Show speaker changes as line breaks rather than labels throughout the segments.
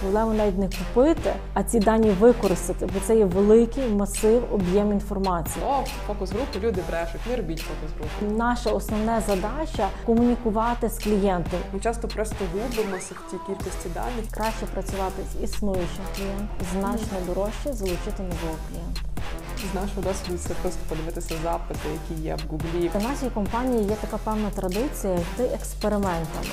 проблема навіть не купити, а ці дані використати, бо це є великий масив об'єм інформації.
О, фокус групи люди брешуть, не робіть фокус групи.
Наша основна задача комунікувати з клієнтом.
Ми часто просто губимося в тій кількості даних.
Краще працювати з існуючим клієнтом, значно дорожче залучити нового клієнта.
З нашого досвіду це просто подивитися запити, які є в Гуглі.
У нашій компанії є така певна традиція йти експериментами.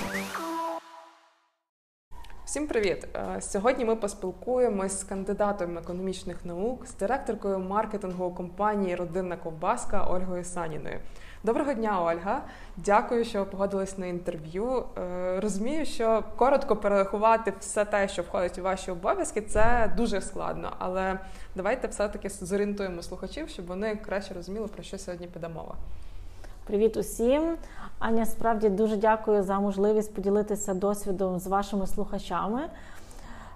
Всім привіт! Е, Сьогодні ми поспілкуємось з кандидатом економічних наук, з директоркою маркетингу компанії Родинна ковбаска Ольгою Саніною. Доброго дня, Ольга! Дякую, що погодились на інтерв'ю. Е, Розумію, що коротко перерахувати все те, що входить у ваші обов'язки, це дуже складно. Але давайте все-таки зорієнтуємо слухачів, щоб вони краще розуміли, про що сьогодні піде мова.
Привіт усім! Аня, справді дуже дякую за можливість поділитися досвідом з вашими слухачами.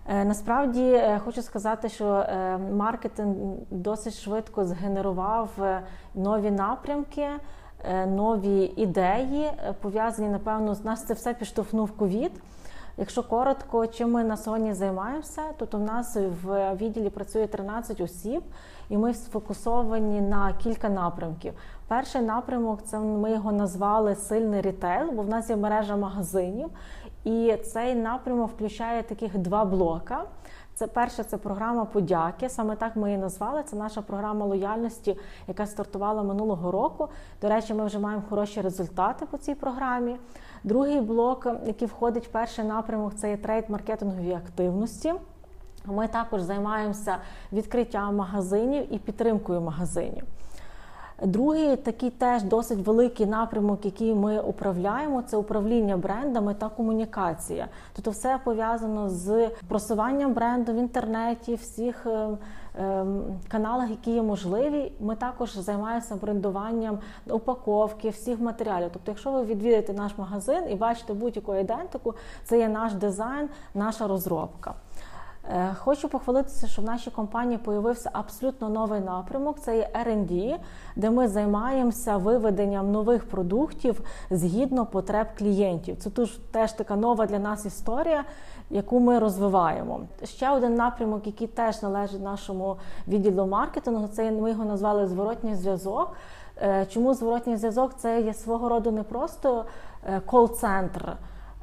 Е, Насправді е, хочу сказати, що е, маркетинг досить швидко згенерував нові напрямки, нові ідеї, пов'язані, напевно, з нас це все підштовхнув ковід. Якщо коротко, чим ми на сьогодні займаємося, то в нас в відділі працює 13 осіб, і ми сфокусовані на кілька напрямків. Перший напрямок це ми його назвали сильний рітейл, бо в нас є мережа магазинів, і цей напрямок включає таких два блока. Це перше, це програма подяки. Саме так ми її назвали. Це наша програма лояльності, яка стартувала минулого року. До речі, ми вже маємо хороші результати по цій програмі. Другий блок, який входить в перший напрямок, це є трейд-маркетингові активності. Ми також займаємося відкриттям магазинів і підтримкою магазинів. Другий такий теж досить великий напрямок, який ми управляємо, це управління брендами та комунікація. Тобто, все пов'язано з просуванням бренду в інтернеті, всіх е, е, каналах, які є можливі. Ми також займаємося брендуванням упаковки, всіх матеріалів. Тобто, якщо ви відвідаєте наш магазин і бачите будь-яку ідентику, це є наш дизайн, наша розробка. Е, Хочу похвалитися, що в нашій компанії появився абсолютно новий напрямок. Це є R&D, де ми займаємося виведенням нових продуктів згідно потреб клієнтів. Це теж, теж така нова для нас історія, яку ми розвиваємо. Ще один напрямок, який теж належить нашому відділу маркетингу, це ми його назвали зворотній зв'язок. Е, Чому зворотній зв'язок? Це є свого роду не просто е, кол-центр.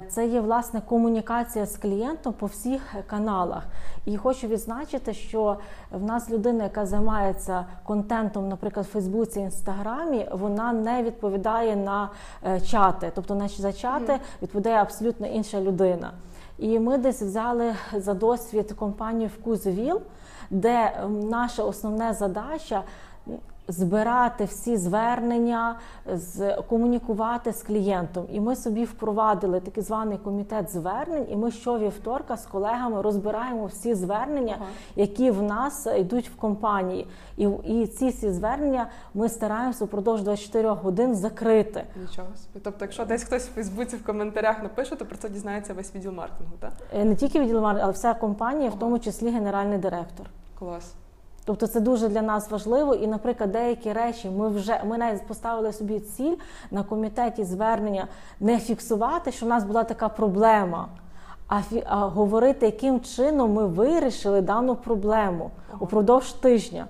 Це є власне комунікація з клієнтом по всіх каналах. І хочу відзначити, що в нас людина, яка займається контентом, наприклад, в Фейсбуці, Інстаграмі, вона не відповідає на е, чати. Тобто на за чати відповідає абсолютно інша людина. І ми десь взяли за досвід компанію Вкузовіл, де наша основна задача збирати всі звернення, комунікувати з клієнтом. І ми собі впровадили такий званий комітет звернень. І ми щовівторка з колегами розбираємо всі звернення,
Ага.
які в нас йдуть в компанії. І, і ці всі звернення ми стараємося впродовж 24 годин закрити.
Нічого собі. Тобто, якщо десь хтось в Фейсбуці в коментарях напише, то про це дізнається весь відділ маркетингу, так?
Е, Не тільки відділ маркетингу, але вся компанія, в тому числі генеральний директор.
Клас.
Тобто це дуже для нас важливо, і, наприклад, деякі речі ми вже ми навіть поставили собі ціль на комітеті звернення не фіксувати, що в нас була така проблема, а, фі- а говорити, яким чином ми вирішили дану проблему упродовж тижня.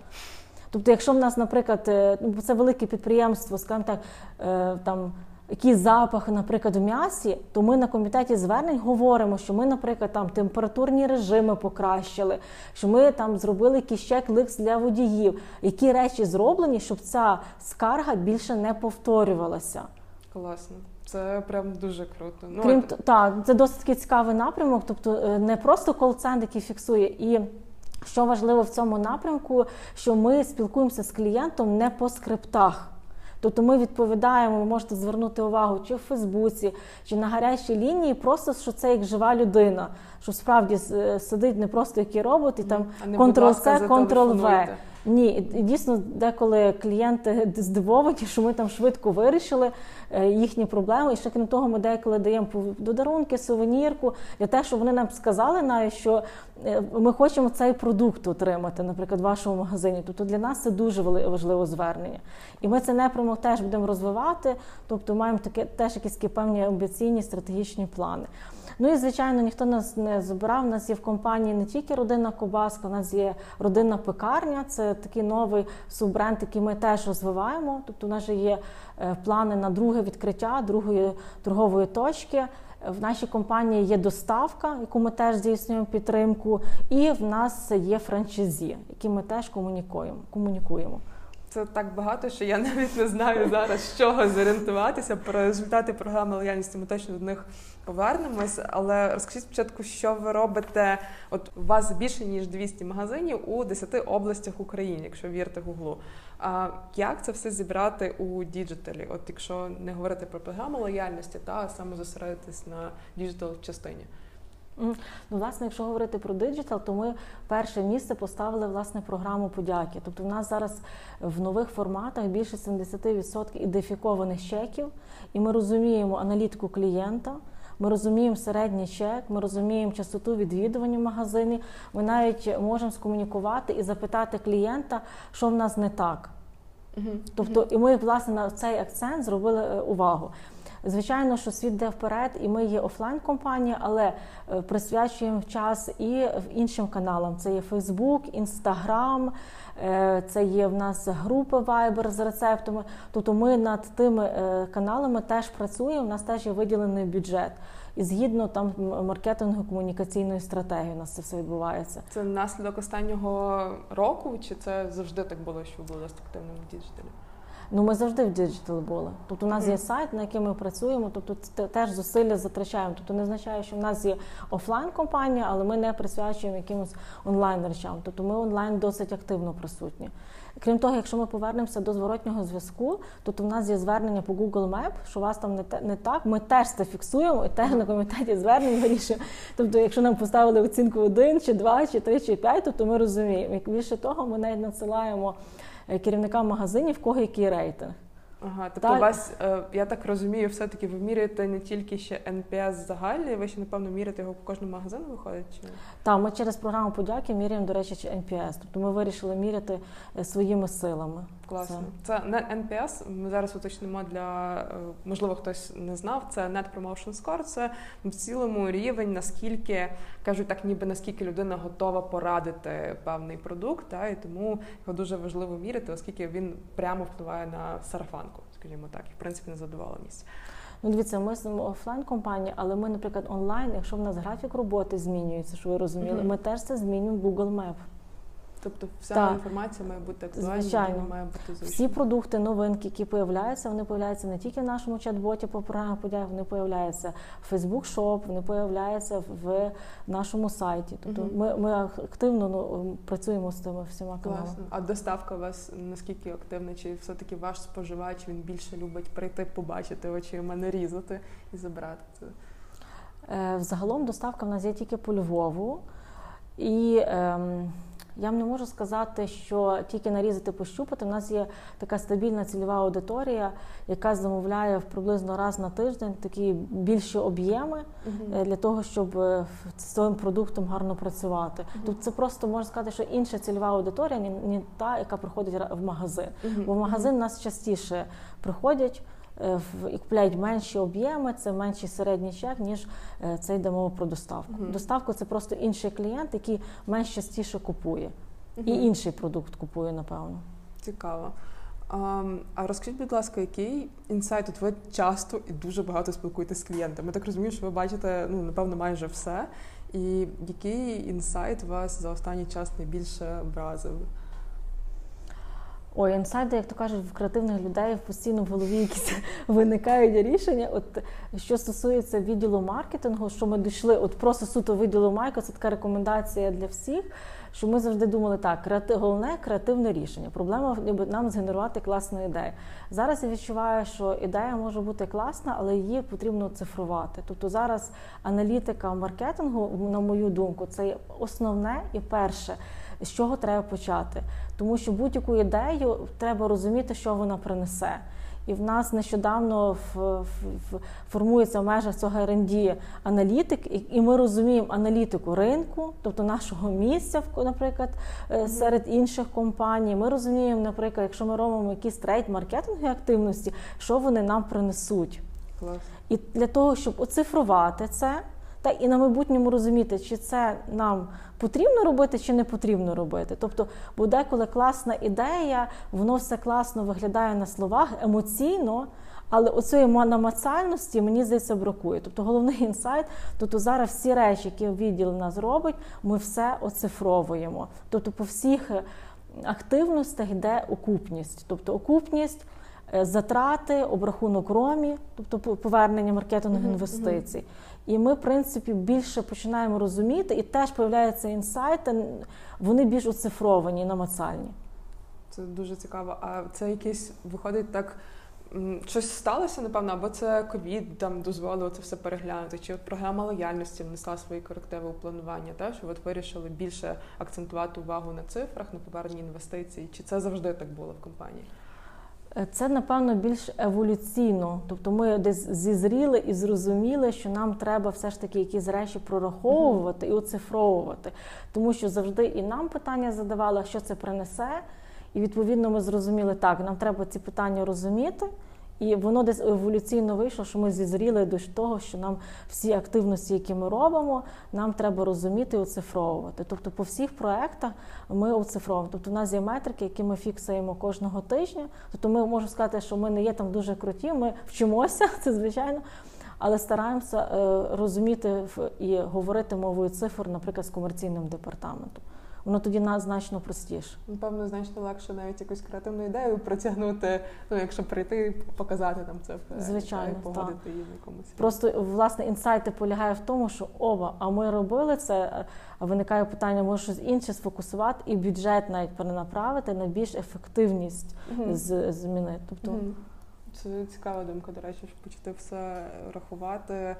Тобто, якщо в нас, наприклад, е, ну, це велике підприємство, скажімо так, е, там якісь запахи, наприклад, в м'ясі, то ми на комітеті звернень говоримо, що ми, наприклад, там температурні режими покращили, що ми там зробили якийсь чек-лист для водіїв, які речі зроблені, щоб ця скарга більше не повторювалася.
Класно. Це прям дуже круто. Ну,
Крім
от-
так, це досить такий цікавий напрямок, тобто е, не просто кол-центр, який фіксує, і що важливо в цьому напрямку, що ми спілкуємося з клієнтом не по скриптах. Тобто ми відповідаємо, ви можете звернути увагу чи в Фейсбуці, чи на гарячій лінії, просто що це як жива людина, що справді е, сидить не просто який робот, і там Ctrl-C, Ctrl-V. Ні, дійсно, деколи клієнти здивовані, що ми там швидко вирішили е, їхні проблеми. І ще крім того, ми деколи даємо додарунки, сувенірку для того, щоб вони нам сказали навіть, що е, ми хочемо цей продукт отримати, наприклад, в вашому магазині. Тобто для нас це дуже важливе звернення. І ми цей напрямок теж будемо розвивати. Тобто маємо таке теж якісь певні амбіційні стратегічні плани. Ну і звичайно, ніхто нас не забирав. У нас є в компанії не тільки родинна кобаска, у нас є родинна пекарня. Це такий новий суббренд, який ми теж розвиваємо. Тобто, у нас же є е, плани на друге відкриття другої торгової точки. В нашій компанії є доставка, яку ми теж здійснюємо підтримку, і в нас є франчайзі, які ми теж комунікуємо. комунікуємо.
Це так багато, що я навіть не знаю зараз, з чого зорієнтуватися. Про результати програми лояльності ми точно до них повернемось. Але розкажіть спочатку, що ви робите? От у вас більше ніж 200 магазинів у 10 областях України, якщо вірите Гуглу. А як це все зібрати у діджиталі? От якщо не говорити про програму лояльності, та саме зосередитись на діджитал частині.
Ну, власне, якщо говорити про диджитал, то ми перше місце поставили власне програму подяки. Тобто, в нас зараз в нових форматах більше 70% ідентифікованих чеків, і ми розуміємо аналітику клієнта. Ми розуміємо середній чек, ми розуміємо частоту відвідування в магазині. Ми навіть можемо скомунікувати і запитати клієнта, що в нас не так. Тобто, і ми власне на цей акцент зробили е, увагу. Звичайно, що світ йде вперед, і ми є офлайн компанія, але е, присвячуємо час і іншим каналам. Це є Instagram, е, це є в нас групи Viber з рецептами. Тобто ми над тими е, каналами теж працюємо. У нас теж є виділений бюджет. І згідно там маркетингу комунікаційної стратегії у нас це все відбувається.
Це наслідок останнього року, чи це завжди так було, що ви були активним в діджиталі?
Ну, ми завжди в діджитал були. Тобто у нас є сайт, на який ми працюємо, тобто теж зусилля затрачаємо. Тобто не означає, що в нас є офлайн компанія, але ми не присвячуємо якимось онлайн речам. Тобто ми онлайн досить активно присутні. Крім того, якщо ми повернемося до зворотнього зв'язку, то в нас є звернення по Google Map, що у вас там не те не так. Ми теж це фіксуємо і теж на комітеті звернень вирішуємо. Тобто, якщо нам поставили оцінку 1, чи 2, чи 3, чи 5, то ми розуміємо. Як більше того, ми навіть надсилаємо. Е, керівникам магазинів, в кого який рейтинг.
Ага, тобто так. у вас, е, я так розумію, все-таки ви міряєте не тільки ще NPS загальний, ви ще, напевно, міряєте його по кожному магазину виходить? Чи?
Так, ми через програму подяки міряємо, до речі, чи NPS. Тобто ми вирішили міряти е, своїми силами.
Класно. Це, NPS, Ми зараз уточнимо для е, можливо хтось не знав. Це Net Promotion Score, Це в цілому рівень, наскільки кажуть, так ніби наскільки людина готова порадити певний продукт, та, і тому його дуже важливо міряти, оскільки він прямо впливає на сарафанку, скажімо так, і в принципі на задоволеність.
Ну, дивіться, ми офлайн компанія, але ми, наприклад, онлайн, якщо в нас графік роботи змінюється, що ви розуміли, mm-hmm. ми теж це змінюємо в Google Map.
Тобто вся так. інформація має бути актуальна, Звичайно. має бути зручна.
Всі продукти, новинки, які появляються, вони появляються не тільки в нашому чат-боті по програмі подяк, вони появляються в Facebook Shop, вони появляються в нашому сайті. Тобто угу. ми ми активно ну, працюємо з цими всіма каналами.
Класно. А доставка у вас наскільки активна? Чи все-таки ваш споживач він більше любить прийти, побачити очима, не різати і забрати це?
Взагалом доставка в нас є тільки по Львову. І ем, я вам не можу сказати, що тільки нарізати, пощупати. У нас є така стабільна цільова аудиторія, яка замовляє приблизно раз на тиждень такі більші об'єми uh-huh. для того, щоб е, з цим продуктом гарно працювати. Uh-huh. Тобто це просто можна сказати, що інша цільова аудиторія, ні, та, яка приходить в магазин. Бо в магазин нас частіше приходять. Е, і купляють менші об'єми, це менший середній чек, ніж е, це йде мова про доставку. Uh-huh. Доставку це просто інший клієнт, який менш частіше купує. Uh-huh. І інший продукт купує, напевно.
Цікаво. А, розкажіть, будь ласка, який інсайт От ви часто і дуже багато спілкуєтеся з клієнтами? так розумію, що ви бачите, ну, напевно, майже все. І який інсайт вас за останній час найбільше вразив?
Ой, інсайди, як то кажуть, в креативних людей постійно в голові якісь виникають рішення. От що стосується відділу маркетингу, що ми дійшли, от просто суто відділу майка, це така рекомендація для всіх. Що ми завжди думали, так, креатив, головне креативне рішення. Проблема ніби нам згенерувати класну ідею. Зараз я відчуваю, що ідея може бути класна, але її потрібно цифрувати. Тобто зараз аналітика маркетингу, на мою думку, це основне і перше з чого треба почати. Тому що будь-яку ідею треба розуміти, що вона принесе. І в нас нещодавно формується в межах цього R&D аналітик, і, ми розуміємо аналітику ринку, тобто нашого місця, наприклад, mm-hmm. серед інших компаній. Ми розуміємо, наприклад, якщо ми робимо якісь трейд маркетингові активності, що вони нам принесуть.
Клас.
І для того, щоб оцифрувати це. Так і на майбутньому розуміти, чи це нам потрібно робити, чи не потрібно робити. Тобто, бо деколи класна ідея, воно все класно виглядає на словах емоційно. Але оцієї намацальності, мені здається, бракує. Тобто головний інсайт, тобто зараз всі речі, які відділ нас робить, ми все оцифровуємо. Тобто, по всіх е, активностях йде окупність. Тобто окупність, е, затрати, обрахунок ромі, тобто повернення маркетингу інвестицій. І ми, в принципі, більше починаємо розуміти, і теж появляються інсайти, вони більш оцифровані, намацальні.
Це дуже цікаво. А це якийсь виходить так. Щось сталося, напевно, або це ковід там дозволило це все переглянути, чи програма лояльності внесла свої корективи у планування, та що от вирішили більше акцентувати увагу на цифрах, на поверненні інвестицій, чи це завжди так було в компанії?
Е, це напевно більш еволюційно, тобто ми десь зізріли і зрозуміли, що нам треба все ж таки якісь речі прораховувати і оцифровувати, тому що завжди і нам питання задавали, що це принесе. І відповідно ми зрозуміли, так, нам треба ці питання розуміти. І воно десь еволюційно вийшло, що ми зізріли до того, що нам всі активності, які ми робимо, нам треба розуміти і оцифровувати. Тобто, по всіх проектах ми оцифровуємо. Тобто, у нас є метрики, які ми фіксуємо кожного тижня. Тобто, ми можемо сказати, що ми не є там дуже круті, ми вчимося, це звичайно. Але стараємося е, розуміти і говорити мовою цифр, наприклад, з комерційним департаментом воно тоді нас значно простіше.
Напевно, значно легше навіть якусь креативну ідею протягнути. Ну, якщо прийти, показати там це
звичайно
і погодити її на якомусь.
Просто власне інсайти полягає в тому, що оба, а ми робили це. А виникає питання, може щось інше сфокусувати і бюджет навіть перенаправити на більш ефективність угу. змінити. Тобто. Угу.
Це цікава думка, до речі, щоб почати все рахувати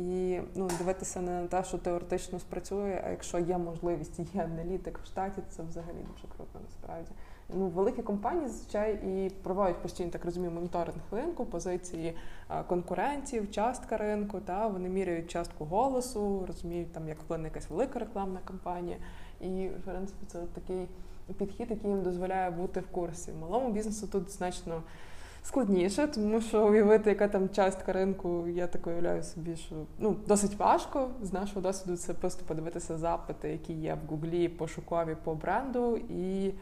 і ну, дивитися не на те, що теоретично спрацює, а якщо є можливість, є аналітик в штаті, це взагалі дуже круто насправді. Ну, великі компанії зазвичай і проводять постійно так розумію, моніторинг ринку, позиції конкурентів, частка ринку. Та вони міряють частку голосу, розуміють там, як вплине якась велика рекламна кампанія. І в принципі це такий підхід, який їм дозволяє бути в курсі. Малому бізнесу тут значно складніше, тому що уявити, яка там частка ринку, я так уявляю собі, що ну досить важко. З нашого досвіду це просто подивитися запити, які є в Гуглі, пошукові по бренду, і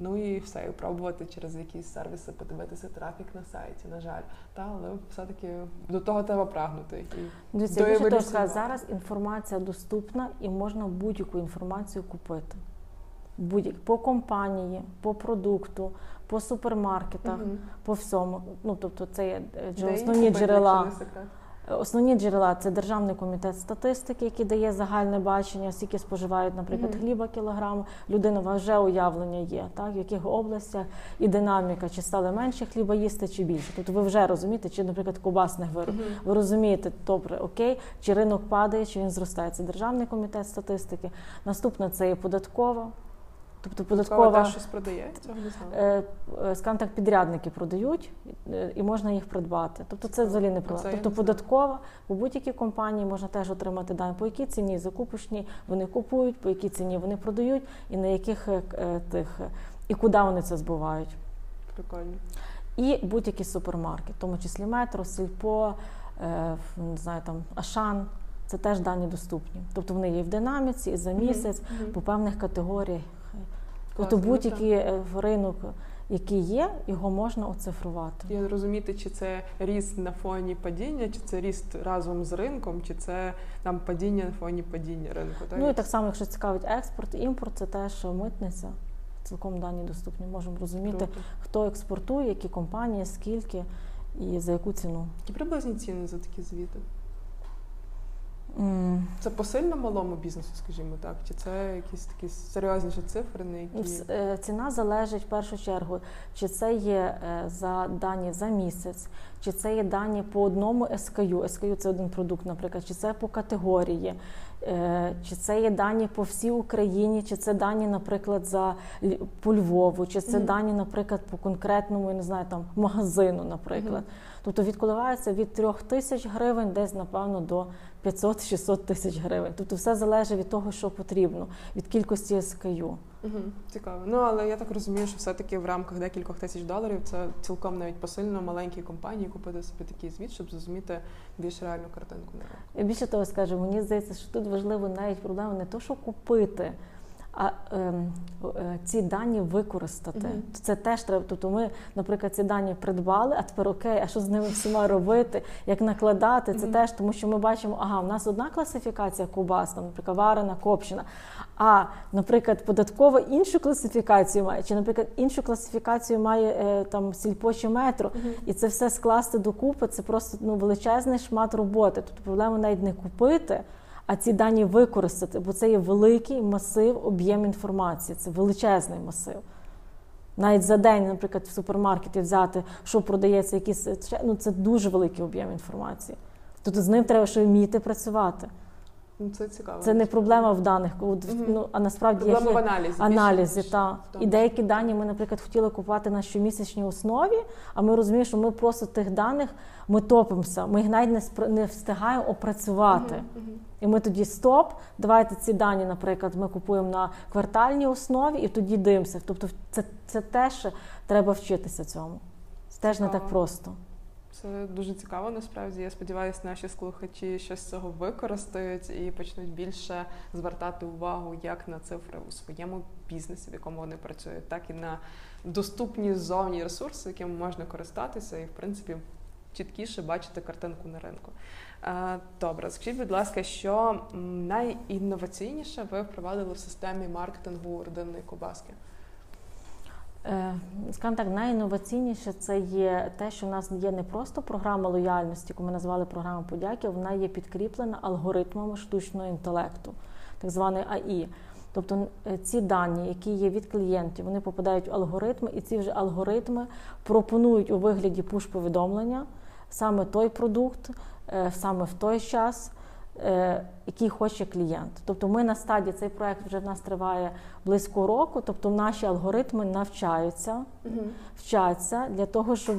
ну і все, і пробувати через якісь сервіси подивитися трафік на сайті. На жаль, та але все-таки до того треба прагнути. І
Дивіться, я більше сказати, зараз інформація доступна і можна будь-яку інформацію купити. Будь по компанії, по продукту, по супермаркетах, угу. по всьому. Ну тобто, це є е, основні джерела. Основні джерела це Державний комітет статистики, який дає загальне бачення, скільки споживають, наприклад, mm-hmm. хліба кілограм. Людина вже уявлення є, так в яких областях і динаміка, чи стали менше хліба їсти, чи більше. Тобто ви вже розумієте, чи, наприклад, кубасних виробів. Mm-hmm. Ви розумієте, добре, окей, чи ринок падає, чи він зростає. Це державний комітет статистики. Наступне це є податкова.
Тобто податкова теж щось продає? Цього не
знаю. Е, е, скажімо так, підрядники продають е, і можна їх придбати. Тобто це взагалі не проблема. Тобто податкова у будь-якій компанії можна теж отримати дані, по якій ціні закупочні вони купують, по якій ціні вони продають, і на яких тих і куди вони це збувають.
Прикольно.
І будь-який супермаркет, в тому числі метро, сільпо, не знаю, там Ашан. Це теж дані доступні. Тобто вони є в динаміці і за місяць mm-hmm. по певних категоріях Тобто будь-який е, ринок, який є, його можна оцифрувати.
Я розуміти, чи це ріст на фоні падіння, чи це ріст разом з ринком, чи це там падіння на фоні падіння ринку.
Так? Ну і так само, якщо цікавить експорт, імпорт, це теж митниця. Цілком дані доступні. Можемо розуміти, Круто. хто експортує, які компанії, скільки і за яку ціну.
Які приблизні ціни за такі звіти? Це посильно малому бізнесу, скажімо так, чи це якісь такі серйозніші цифри? на які...
Е, ціна залежить в першу чергу, чи це є е, за дані за місяць, чи це є дані по одному SKU, SKU – це один продукт, наприклад, чи це по категорії, е, чи це є дані по всій Україні, чи це дані, наприклад, за по Львову, чи це mm-hmm. дані, наприклад, по конкретному, я не знаю, там магазину, наприклад. Mm-hmm. Тобто відкладається від трьох тисяч гривень, десь напевно до 500-600 тисяч гривень. Тобто все залежить від того, що потрібно, від кількості СКЮ.
Угу, Цікаво. Ну але я так розумію, що все-таки в рамках декількох тисяч доларів це цілком навіть посильно маленькій компанії купити собі такий звіт, щоб зрозуміти більш реальну картинку.
Я більше того скажу, мені здається, що тут важливо навіть проблема не то, що купити. А ем, е, ці дані використати.
Мгм.
Це теж треба. Тобто ми, наприклад, ці дані придбали, а тепер окей, а що з ними всіма робити, як накладати? Це
Мгм.
теж, тому що ми бачимо, ага, у нас одна класифікація ковбас, там, наприклад, варена, копчена. А, наприклад, податкова іншу класифікацію має, чи, наприклад, іншу класифікацію має е, там сільпо чи метро, і це все скласти докупи. Це просто ну величезний шмат роботи. Тобто проблема навіть не купити. А ці дані використати, бо це є великий масив, об'єм інформації, це величезний масив. Навіть за день, наприклад, в супермаркеті взяти, що продається, якісь ну це дуже великий об'єм інформації. Тобто з ним треба ще вміти працювати.
Ну це цікаво.
Це не проблема в даних, ну а насправді
проблема в аналізі.
аналізі.
більше,
Та
ніж
і деякі дані ми, наприклад, хотіли купувати на щомісячній основі, а ми розуміємо, що ми просто тих даних ми топимося. Ми їх навіть не спр- не встигаємо опрацювати.
Мгм, мгм.
І ми тоді стоп, давайте ці дані, наприклад, ми купуємо на квартальній основі і тоді дивимося. Тобто, це, це теж треба вчитися цьому. Це теж не так просто.
Це дуже цікаво. Насправді я сподіваюся, наші слухачі щось з цього використають і почнуть більше звертати увагу як на цифри у своєму бізнесі, в якому вони працюють, так і на доступні зовні ресурси, якими можна користатися, і в принципі чіткіше бачити картинку на ринку. Е, Добре, скажіть, будь ласка, що найінноваційніше ви впровадили в системі маркетингу родинної кобаски?
Е, Скажімо так, найінноваційніше це є те, що в нас є не просто програма лояльності, яку ми назвали програма подяки, вона є підкріплена алгоритмами штучного інтелекту, так званий АІ. Тобто е, ці дані, які є від клієнтів, вони попадають в алгоритми, і ці вже алгоритми пропонують у вигляді пуш-повідомлення саме той продукт, е, саме в той час, е, який хоче клієнт. Тобто ми на стадії цей проект вже в нас триває близько року, тобто наші алгоритми навчаються, вчаться для того, щоб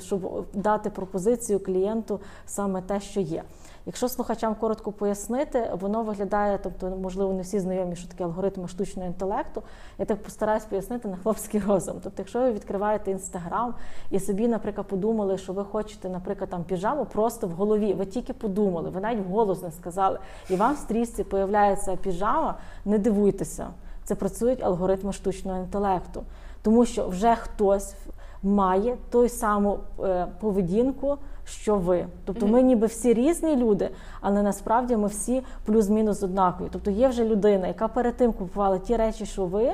щоб дати пропозицію клієнту саме те, що є. Якщо слухачам коротко пояснити, воно виглядає, тобто, можливо, не всі знайомі, що таке алгоритми штучного інтелекту. Я так постараюсь пояснити на хлопський розум. Тобто, якщо ви відкриваєте інстаграм і собі, наприклад, подумали, що ви хочете, наприклад, там піжаму просто в голові, ви тільки подумали, ви навіть вголос не сказали, і вам в стрічці появляється піжама, не дивуйтеся. Це працюють алгоритми штучного інтелекту, тому що вже хтось має той саму е, поведінку, що ви. Тобто ми ніби всі різні люди, але насправді ми всі плюс-мінус однакові. Тобто є вже людина, яка перед тим купувала ті речі, що ви,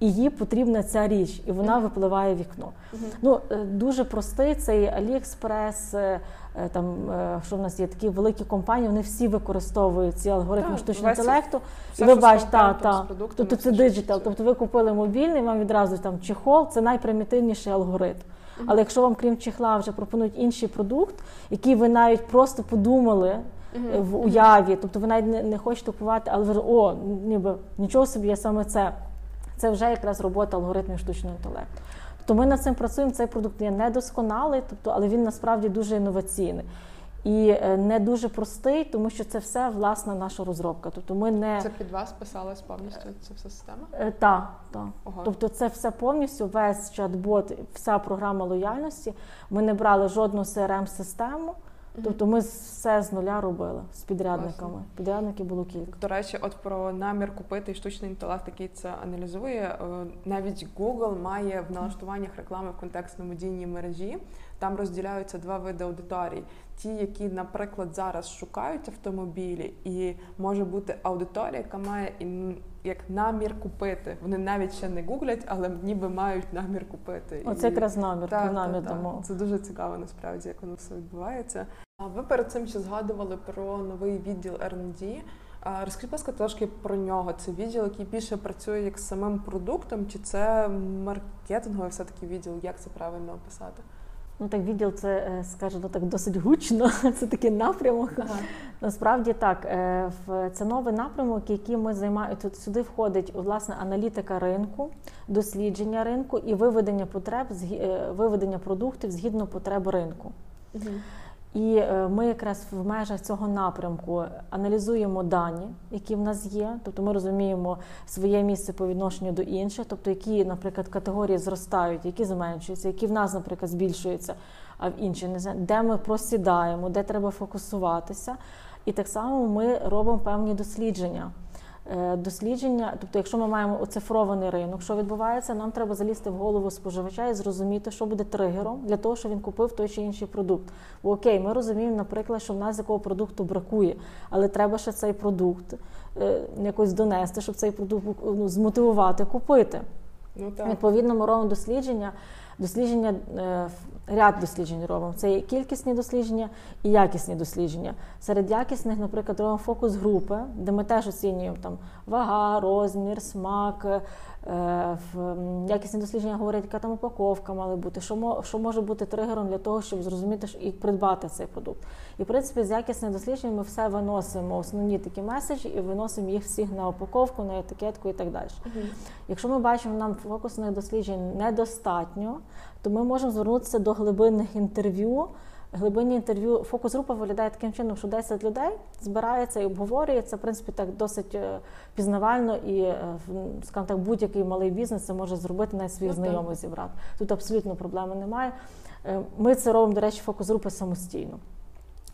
і їй потрібна ця річ, і вона випливає в вікно. Ну е, дуже простий цей AliExpress, е, е, там що в нас є такі великі компанії, вони всі використовують ці алгоритми штучного інтелекту. і ви бачите, та, та. тобто це диджитал. Тобто ви купили мобільний, вам відразу там чехол, це найпримітивніший алгоритм. Але якщо вам крім чехла вже пропонують інший продукт, який ви навіть просто подумали е, в уяві, тобто ви навіть не, не хочете купувати, але ви о, ніби нічого собі, я саме це. Це вже якраз робота алгоритмів штучного інтелекту. Тобто ми над цим працюємо. Цей продукт є недосконалий, тобто, але він насправді дуже інноваційний. І е, не дуже простий, тому що це все власна наша розробка. Тобто ми не
Це під вас писалась повністю ця вся система?
Е, та, та. Тобто це все повністю, весь чат-бот, вся програма лояльності. Ми не брали жодну CRM-систему, тобто ми все з нуля робили з підрядниками.
Класно.
Підрядників було кілька.
До речі, от про намір купити штучний інтелект, який це аналізує. е, Навіть Google має в налаштуваннях реклами в контекстно-медійній мережі. Там розділяються два види аудиторій: ті, які, наприклад, зараз шукають автомобілі, і може бути аудиторія, яка має як намір купити. Вони навіть ще не гуглять, але ніби мають намір купити.
Оце
І-
якраз намір, про намір
так, так.
дамо.
Це дуже цікаво насправді, як воно все відбувається. А ви перед цим ще згадували про новий відділ R&D. Розкажіть, будь ласка, трошки про нього. Це відділ, який більше працює як з самим продуктом, чи це маркетинговий все-таки відділ? Як це правильно описати?
Ну так відділ це, е, скажімо так, досить гучно. Це такий напрямок. Насправді так, е, це новий напрямок, який ми займаємо. Тут сюди входить власне аналітика ринку, дослідження ринку і виведення потреб, е, виведення продуктів згідно потреб ринку. І е, ми якраз в межах цього напрямку аналізуємо дані, які в нас є. Тобто ми розуміємо своє місце по відношенню до інших, тобто які, наприклад, категорії зростають, які зменшуються, які в нас, наприклад, збільшуються, а в інші не де ми просідаємо, де треба фокусуватися. І так само ми робимо певні дослідження. Е, дослідження, тобто, якщо ми маємо оцифрований ринок, що відбувається, нам треба залізти в голову споживача і зрозуміти, що буде тригером для того, щоб він купив той чи інший продукт. Бо окей, ми розуміємо, наприклад, що в нас якого продукту бракує, але треба ще цей продукт е, якось донести, щоб цей продукт ну, змотивувати купити.
Ну так.
Відповідно, ми робимо дослідження. Дослідження е, ряд досліджень робимо. Це є кількісні дослідження і якісні дослідження. Серед якісних, наприклад, робимо фокус групи, де ми теж оцінюємо там вага, розмір, смак, якісні дослідження говорять, яка там упаковка має бути, що що може бути тригером для того, щоб зрозуміти і придбати цей продукт. І в принципі з якісних досліджень ми все виносимо, основні такі меседжі, і виносимо їх всіх на упаковку, на етикетку і так далі. Uh-huh. Якщо ми бачимо, нам фокусних досліджень недостатньо, то ми можемо звернутися до глибинних інтерв'ю глибинні інтерв'ю фокус-група виглядає таким чином, що 10 людей збирається і обговорює. Це, в принципі, так досить е, пізнавально і, е, скажімо так, будь-який малий бізнес це може зробити, навіть своїх ну, знайомих зібрати. Тут абсолютно проблеми немає. Е, ми це робимо, до речі, фокус-групи самостійно.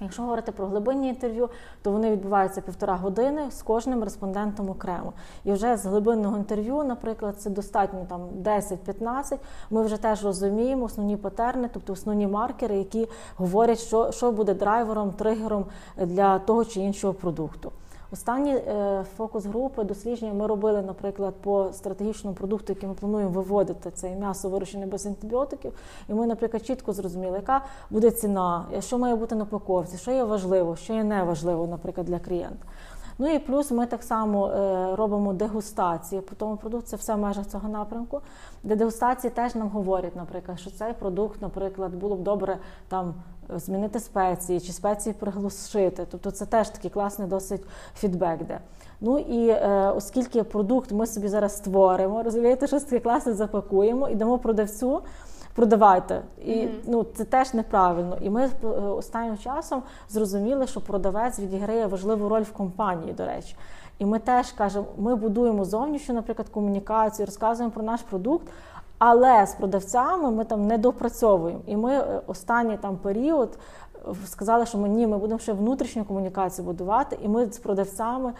Якщо говорити про глибинні інтерв'ю, то вони відбуваються півтора години з кожним респондентом окремо. І вже з глибинного інтерв'ю, наприклад, це достатньо там 10-15, Ми вже теж розуміємо основні патерни, тобто основні маркери, які говорять, що, що буде драйвером, тригером для того чи іншого продукту. Останні е, фокус групи дослідження ми робили, наприклад, по стратегічному продукту, який ми плануємо виводити це м'ясо вирощене без антибіотиків. І ми, наприклад, чітко зрозуміли, яка буде ціна, що має бути на упаковці, що є важливо, що є неважливо, наприклад, для клієнта. Ну і плюс ми так само е, робимо дегустації по тому продукту, це все в межах цього напрямку, де дегустації теж нам говорять, наприклад, що цей продукт, наприклад, було б добре там змінити спеції чи спеції приглушити. Тобто це теж такий класний досить фідбек. де. Ну і е, оскільки продукт ми собі зараз створимо, розумієте, що таке класне запакуємо і дамо продавцю. Продавайте, і mm-hmm. ну це теж неправильно. І ми е, останнім часом зрозуміли, що продавець відіграє важливу роль в компанії. До речі, і ми теж кажемо, ми будуємо зовнішню, наприклад, комунікацію, розказуємо про наш продукт. Але з продавцями ми там не допрацьовуємо. І ми е, останній там період е, сказали, що ми ні, ми будемо ще внутрішню комунікацію будувати, і ми з продавцями.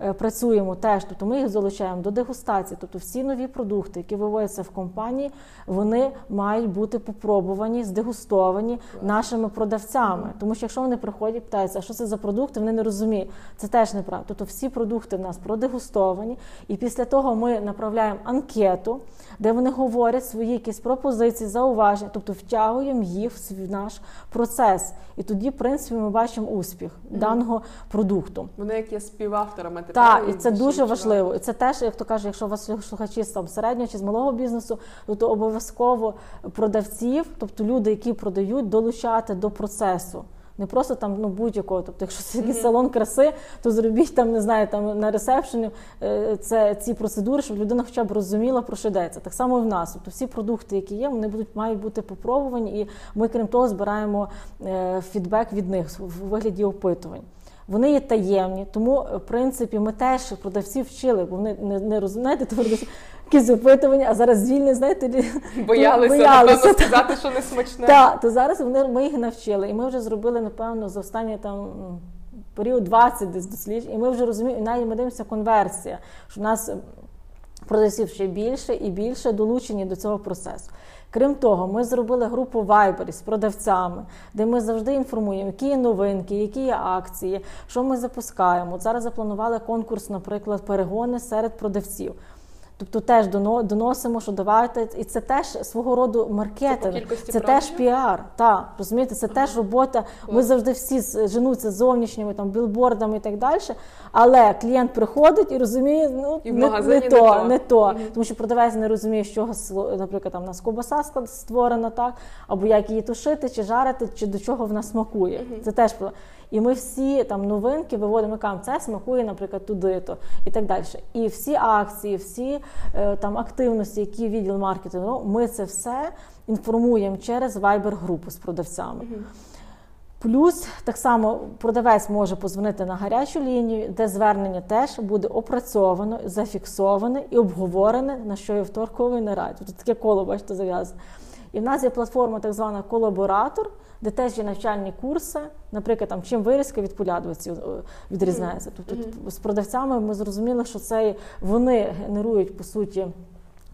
Е, працюємо теж, тобто ми їх залучаємо до дегустації. Тобто всі нові продукти, які виводяться в компанії, вони мають бути попробувані, здегустовані нашими продавцями. Тому що якщо вони приходять, питаються, а що це за продукти, вони не розуміють. Це теж неправда. Тобто всі продукти в нас продегустовані, і після того ми направляємо анкету, де вони говорять свої якісь пропозиції, зауваження, тобто втягуємо їх в наш процес. І тоді, в принципі, ми бачимо успіх даного продукту.
Вони як є співавторами
так, і це дуже важливо. І це теж, як то каже, якщо у вас слухачі з там середнього чи з малого бізнесу, то, то обов'язково продавців, тобто люди, які продають, долучати до процесу. Не просто там ну будь-якого. Тобто, якщо це якийсь салон краси, то зробіть там, не знаю, там на ресепшені е, це ці процедури, щоб людина хоча б розуміла, про що йдеться. Так само і в нас. Тобто всі продукти, які є, вони будуть мають бути попробувані, і ми, крім того, збираємо е, фідбек від них в вигляді опитувань. Вони є таємні, тому в принципі ми теж продавців вчили, бо вони не не розумієте, то якісь опитування, а зараз звільні, знаєте,
боялися, боялися сказати, що не смачне.
Так, то зараз вони ми їх навчили, і ми вже зробили напевно за останні там. Період 20 десь досліджень, і ми вже розуміємо, і навіть ми дивимося конверсія, що в нас продавців ще більше і більше долучені до цього процесу. Крім того, ми зробили групу Viber з продавцями, де ми завжди інформуємо, які є новинки, які є акції, що ми запускаємо. Зараз запланували конкурс, наприклад, перегони серед продавців. Тобто теж доносимо, що давайте, і це теж свого роду маркетинг, це, це теж піар. Та розумієте, це ага. теж робота. Ми завжди всі женуться з зовнішніми там білбордами і так далі. Але клієнт приходить і розуміє, ну
і
не,
не,
не то, не то, угу. тому що продавець не розуміє, з чого наприклад, там у нас кобаса створена, так або як її тушити, чи жарити, чи до чого вона смакує. Угу. Це теж і ми всі там новинки виводимо кажемо, це смакує, наприклад, туди-то і так далі. І всі акції, всі е, там активності, які відділ маркетингу, ми це все інформуємо через Viber групу з продавцями. Плюс так само продавець може позвонити на гарячу лінію, де звернення теж буде опрацьовано, зафіксоване і обговорене на що є вторковий нараді. Тут таке коло, бачите, зав'язане. І в нас є платформа, так звана колаборатор, де теж є навчальні курси, наприклад, там чим вирізка від полядовиці е, відрізняється. Тобто mm-hmm. з продавцями ми зрозуміли, що це вони генерують по суті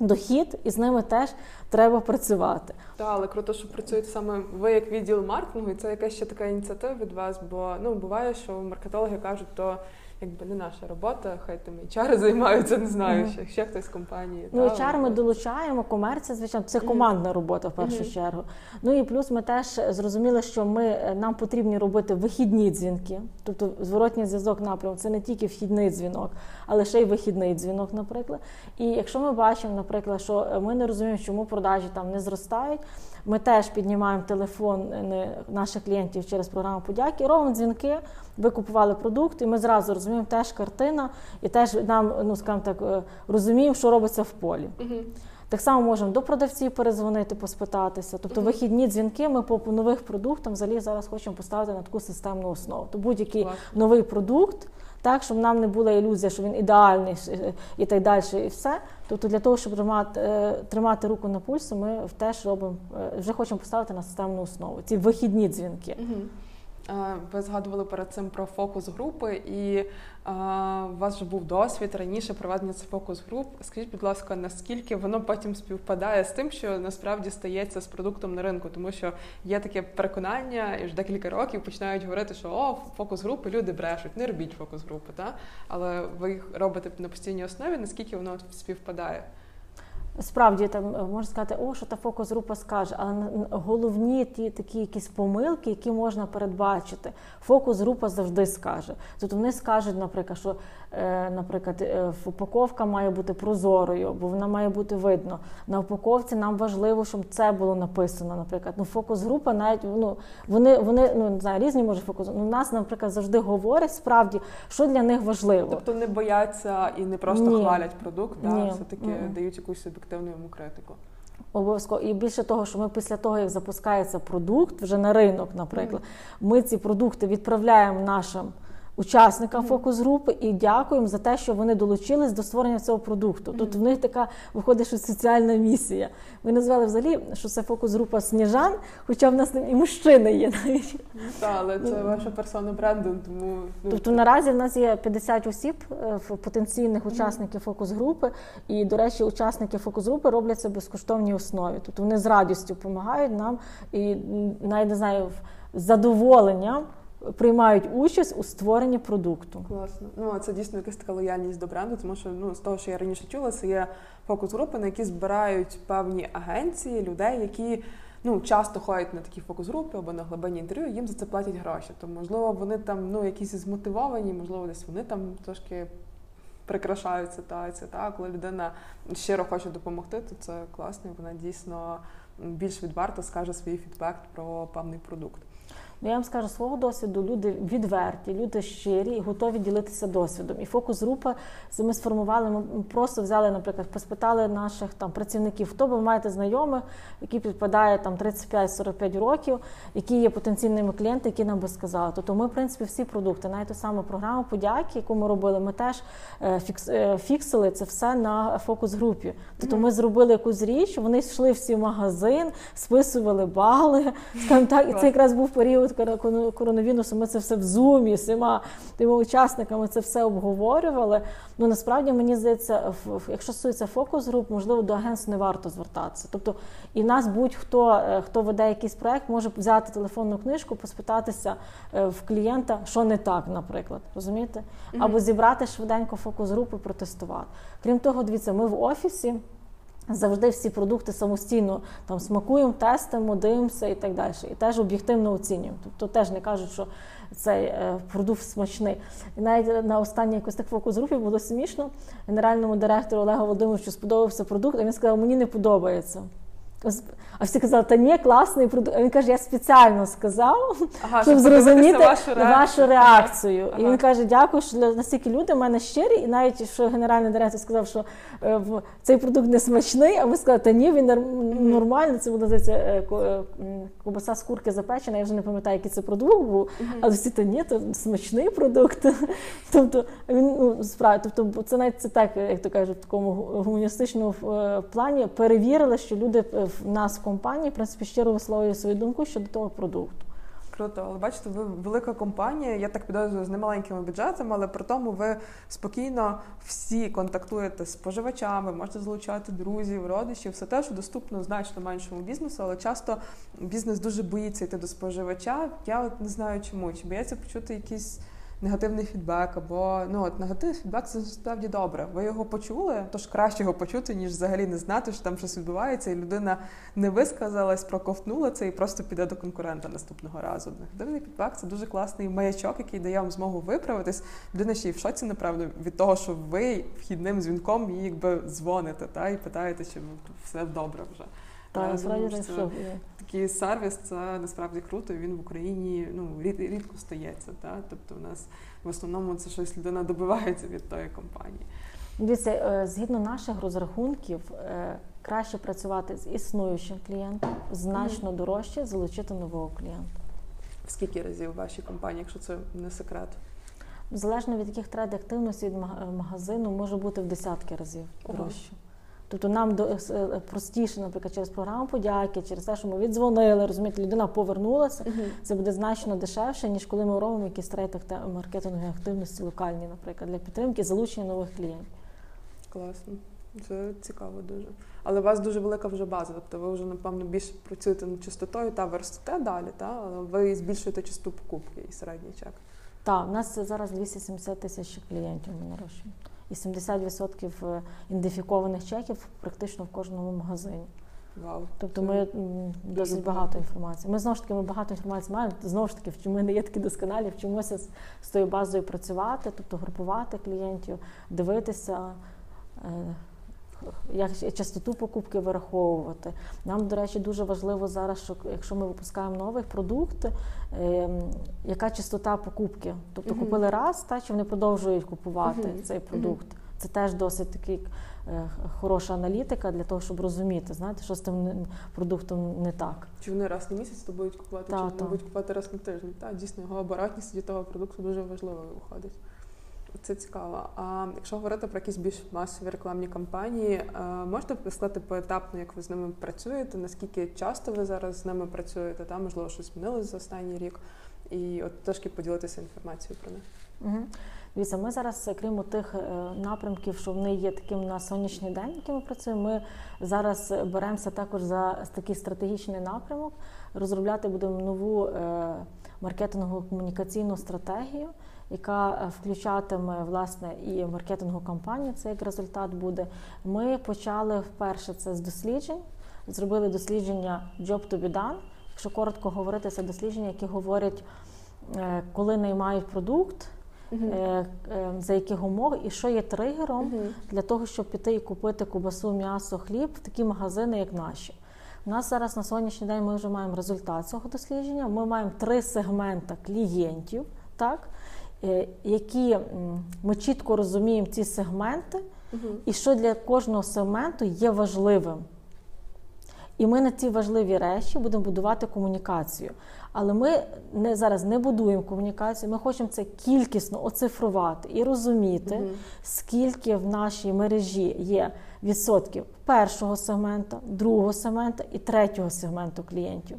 дохід, і з ними теж треба працювати.
Так, але круто, що працюєте саме ви як відділ маркетингу, і це якась ще така ініціатива від вас. Бо ну буває, що маркетологи кажуть, то якби не наша робота, хай тим HR займаються, не знаю, mm-hmm. ще, ще хтось з компанії.
Ну, HR ми долучаємо, комерція, звичайно, це командна робота в першу mm-hmm. чергу. Ну і плюс ми теж зрозуміли, що ми е, нам потрібні робити вихідні дзвінки, тобто зворотній зв'язок напряму це не тільки вхідний дзвінок, але ще й вихідний дзвінок, наприклад. І якщо ми бачимо, наприклад, що е, ми не розуміємо, чому продажі там не зростають. Ми теж піднімаємо телефон е, наших клієнтів через програму подяки, робимо дзвінки, ви купували продукт, і ми зразу розуміємо теж картина, і теж нам, ну скажімо так, е, розуміємо, що робиться в полі. Так само можемо до продавців перезвонити, поспитатися. Тобто вихідні дзвінки ми по нових продуктам взагалі зараз хочемо поставити на таку системну основу. То будь-який новий продукт так, щоб нам не була ілюзія, що він ідеальний і так далі, і все. Тобто для того, щоб тримати е, тримати руку на пульсу, ми теж робимо е, вже хочемо поставити на системну основу ці вихідні дзвінки.
Угу. Ви згадували перед цим про фокус групи, і у вас вже був досвід раніше проведення цих фокус груп. Скажіть, будь ласка, наскільки воно потім співпадає з тим, що насправді стається з продуктом на ринку? Тому що є таке переконання, і вже декілька років починають говорити, що о, фокус групи люди брешуть, не робіть фокус групи, та але ви їх робите на постійній основі. Наскільки воно співпадає?
Справді там е, можна сказати, о, що та фокус група скаже, але головні ті такі якісь помилки, які можна передбачити. Фокус група завжди скаже. Тобто вони скажуть, наприклад, що наприклад, е, упаковка має бути прозорою, бо вона має бути видно. На упаковці нам важливо, щоб це було написано. Наприклад, ну фокус група навіть ну вони вони ну не знаю, різні може фокус. Ну нас, наприклад, завжди говорять справді, що для них важливо.
Тобто не бояться і не просто Ні. хвалять продукт, да? все таки дають якусь суб'єктивну йому критику.
Обов'язково і більше того, що ми після того, як запускається продукт вже на ринок, наприклад, ми ці продукти відправляємо нашим учасникам фокус-групи і дякуємо за те, що вони долучились до створення цього продукту. Тут в них така виходить що соціальна місія. Ми назвали взагалі, що це фокус-група сніжан, хоча в нас і мужчини є навіть.
Так, але це ваша персона бренду. Тому
ну, тобто наразі в нас є 50 осіб е, потенційних учасників фокус-групи, і, до речі, учасники фокус-групи роблять це безкоштовній основі. Тобто вони з радістю допомагають нам і навіть не знаю задоволенням приймають участь у створенні продукту.
Класно. Ну а це дійсно якась така лояльність до бренду, тому що ну з того, що я раніше чула, це є фокус групи, на які збирають певні агенції, людей, які. Ну, часто ходять на такі фокус-групи або на глибинні інтерв'ю, їм за це платять гроші. То, можливо, вони там ну, якісь змотивовані, можливо, десь вони там трошки прикрашають ситуацію. Так? Коли людина щиро хоче допомогти, то це класно, вона дійсно більш відверто скаже свій фідбек про певний продукт.
Ну, я вам скажу свого досвіду, люди відверті, люди щирі і готові ділитися досвідом. І фокус група ми сформували. Ми просто взяли, наприклад, поспитали наших там працівників, хто ви маєте знайомих, які підпадає там 35-45 років, які є потенційними клієнти, які нам би сказали. Тобто ми, в принципі, всі продукти, навіть ту саму програму подяки, яку ми робили, ми теж е, е, фіксили це все на фокус групі. Тобто ми зробили якусь річ, вони йшли всі в магазин, списували бали. Скажімо так, і це якраз був період період коронавірусу ми це все в зумі, всіма тими учасниками це все обговорювали. Ну насправді мені здається, якщо стосується фокус груп, можливо, до агентств не варто звертатися. Тобто і нас будь-хто, е, хто веде якийсь проект, може взяти телефонну книжку, поспитатися е, в клієнта, що не так, наприклад, розумієте? Або зібрати швиденько фокус групи, протестувати. Крім того, дивіться, ми в офісі. Завжди всі продукти самостійно там смакуємо, тестимо, дивимося і так далі. І теж об'єктивно оцінюємо. Тобто теж не кажуть, що цей е, продукт смачний. І навіть на останній якось так фокус групі було смішно. Генеральному директору Олегу Володимировичу сподобався продукт, а він сказав, мені не подобається. А всі казали, та ні, класний продукт. А він каже, я спеціально сказав,
ага,
щоб зрозуміти
вашу реакцію.
Вашу реакцію.
Ага.
І він каже, дякую, що настільки люди в мене щирі, і навіть що генеральний директор сказав, що е, цей продукт не смачний, а ви сказали, та ні, він нормальний. Це буде це кубаса з курки запечена. Я вже не пам'ятаю, який це продукт був, але всі та ні, то смачний продукт. тобто він ну справді, тобто це навіть це так, як то кажуть, в такому гуманістичному е, плані перевірили, що люди в нас в компанії в принципі щиро висловлює свою думку щодо того продукту.
Круто, але бачите, ви велика компанія. Я так підозрюю з немаленькими бюджетами, але при тому ви спокійно всі контактуєте з споживачами, можете залучати друзів, родичів, все те, що доступно значно меншому бізнесу, але часто бізнес дуже боїться йти до споживача. Я от не знаю чому, чи бояться почути якісь негативний фідбек, або ну от негативний фідбек це справді добре. Ви його почули, тож краще його почути, ніж взагалі не знати, що там щось відбувається, і людина не висказалась, проковтнула це і просто піде до конкурента наступного разу. Негативний фідбек це дуже класний маячок, який дає вам змогу виправитись. Людина ще й в шоці, напевно, від того, що ви вхідним дзвінком їй якби дзвоните та і питаєте, чи все добре вже.
Так, насправді що
такий сервіс це насправді круто. Він в Україні ну рідко стається. Та? Тобто, у нас в основному це щось людина добивається від тої компанії.
Дивіться, е, згідно наших розрахунків, е, краще працювати з існуючим клієнтом, значно дорожче залучити нового клієнта.
В скільки разів в вашій компанії, якщо це не секрет?
Залежно від яких тред активності від магазину може бути в десятки разів дорожче. Тобто нам е, е, простіше, наприклад, через програму подяки, через те, що ми віддзвонили, розумієте, людина повернулася. Uh-huh. Це буде значно дешевше, ніж коли ми робимо якісь трети маркетингові активності локальні, наприклад, для підтримки залучення нових клієнтів.
Класно, це цікаво дуже. Але у вас дуже велика вже база. Тобто ви вже, напевно, більше працюєте над частотою та ви ростете далі, та? але ви збільшуєте частоту покупки і середній чек.
Так, у нас зараз 270 тисяч клієнтів ми нарощуємо і 70% е, ідентифікованих чеків практично в кожному магазині.
Вау.
Тобто ми досить багато інформації. Ми знову ж таки ми багато інформації маємо. Знову ж таки, ми не є такі досконалі, вчимося з, з тою базою працювати, тобто групувати клієнтів, дивитися. Як частоту покупки вираховувати. Нам, до речі, дуже важливо зараз, що якщо ми випускаємо новий продукт, е, яка частота покупки? Тобто uh-huh. купили раз, та чи вони продовжують купувати uh-huh. цей продукт. Це теж досить такий е, хороша аналітика для того, щоб розуміти, знаєте, що з тим продуктом не так.
Чи вони раз на місяць то будуть купувати, та, чи вони будуть купувати раз на тиждень? Так, дійсно, його оборотність від того продукту дуже важливо виходить. Це цікаво. А якщо говорити про якісь більш масові рекламні кампанії, е, можете сказати поетапно, як ви з ними працюєте? Наскільки часто ви зараз з ними працюєте? Та можливо щось змінилось за останній рік, і от трошки поділитися інформацією про них.
Угу. Дивіться, ми зараз, крім тих е, напрямків, що вони є таким на сонячний день, яким ми працюємо. Ми зараз беремося також за такий стратегічний напрямок. Розробляти будемо нову е, маркетингову комунікаційну стратегію яка е, включатиме власне і маркетингову кампанію. Це як результат буде. Ми почали вперше це з досліджень. Зробили дослідження Job to be done. Якщо коротко говорити, це дослідження, які говорять, е, коли наймають продукт. Uh-huh. За яких умов і що є тригером uh-huh. для того, щоб піти і купити кубасу, м'ясо, хліб в такі магазини, як наші. У нас зараз на сьогоднішній день ми вже маємо результат цього дослідження. Ми маємо три сегмента клієнтів, так Е, які ми чітко розуміємо ці сегменти, угу. і що для кожного сегменту є важливим. І ми на ці важливі речі будемо будувати комунікацію. Але ми не зараз не будуємо комунікацію, ми хочемо це кількісно оцифрувати і розуміти, угу. скільки в нашій мережі є відсотків першого сегмента, другого сегмента і третього сегменту клієнтів.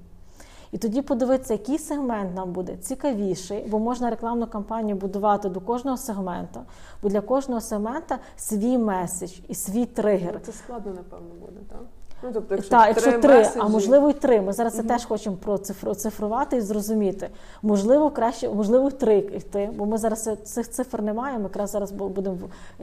І тоді подивитися, який сегмент нам буде цікавіший, бо можна рекламну кампанію будувати до кожного сегмента, бо для кожного сегмента свій меседж і свій тригер.
Це складно, напевно, буде, так? Ну, тобто,
якщо так, якщо три, меседжі... а можливо й три. Ми зараз це теж хочемо процифрувати і зрозуміти. Можливо, краще, можливо, три йти, бо ми зараз цих цифр не маємо. Якраз зараз будемо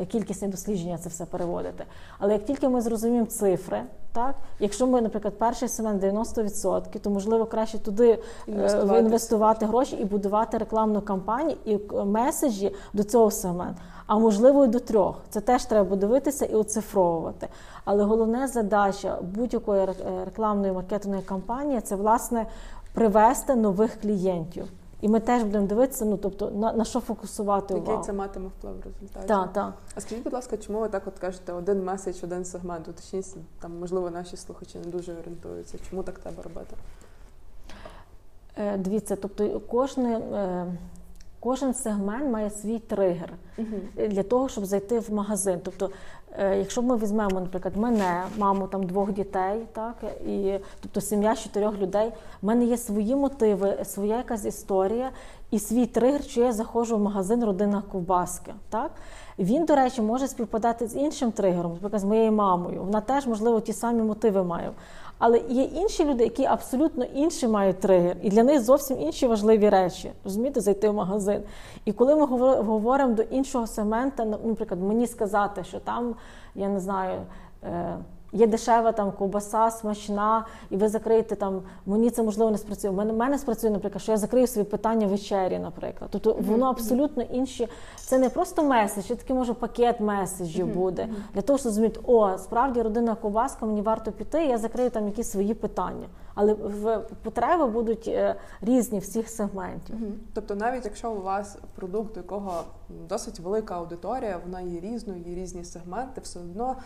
кількісні дослідження це все переводити. Але як тільки ми зрозуміємо цифри, так якщо ми, наприклад, перший сегмент 90%, то можливо краще туди е, інвестувати. інвестувати гроші і будувати рекламну кампанію і меседжі до цього сегменту. А можливо і до трьох. Це теж треба дивитися і оцифровувати. Але головна задача будь-якої рекламної маркетингової кампанії це власне привести нових клієнтів. І ми теж будемо дивитися, ну тобто на, на що фокусувати
Який
увагу.
це матиме вплив в результаті?
Так, так.
А скажіть, будь ласка, чому ви так от кажете один меседж, один сегмент? Уточніть, там можливо наші слухачі не дуже орієнтуються. Чому так треба робити?
Е, Дивіться, тобто кожне, е, кожен сегмент має свій тригер для того, щоб зайти в магазин. Тобто, е, якщо ми візьмемо, наприклад, мене, маму там двох дітей, так і тобто сім'я з чотирьох людей, в мене є свої мотиви, своя якась історія і свій тригер, що я заходжу в магазин родина ковбаски. Так він, до речі, може співпадати з іншим тригером, наприклад, з моєю мамою. Вона теж, можливо, ті самі мотиви має. Але є інші люди, які абсолютно інші мають тригер, і для них зовсім інші важливі речі. Розумієте, зайти в магазин. І коли ми говор- говоримо до іншого сегмента, наприклад, мені сказати, що там, я не знаю. Є дешева там ковбаса, смачна, і ви закриєте там. Мені це можливо не спрацює. У мене, мене спрацює, наприклад, що я закрию свої питання вечері, наприклад. Тобто воно абсолютно інші. Це не просто меседж, це такий може пакет меседжів буде для того, щоб зрозуміти, о, справді родина ковбаска, мені варто піти. Я закрию там якісь свої питання. Але в потреби будуть е, різні всіх сегментів.
Тобто, навіть якщо у вас продукт, у якого досить велика аудиторія, вона є різною, є різні сегменти, все одно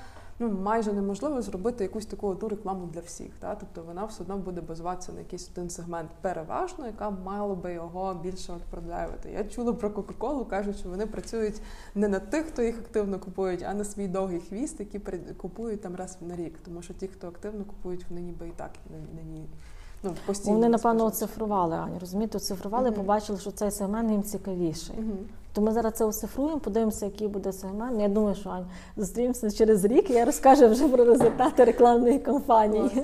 ну майже неможливо зробити якусь таку одну рекламу для всіх. Та? Тобто вона все одно буде базуватися на якийсь один сегмент переважно, яка мала би його більше продавити. Я чула про Кока-Колу, кажуть, що вони працюють не на тих, хто їх активно купують, а на свій довгий хвіст, які купують там раз на рік. Тому що ті, хто активно купують, вони ніби і так на ній. Ну, постійно
Вони напевно оцифрували Аня. Розумієте, оцифрували,
Мгм.
побачили, що цей сегмент їм цікавіший.
Мгм.
То ми зараз це оцифруємо, подивимося, який буде сегмент. Я думаю, що Ань, зустрінемося через рік, і я розкажу вже про результати рекламної кампанії.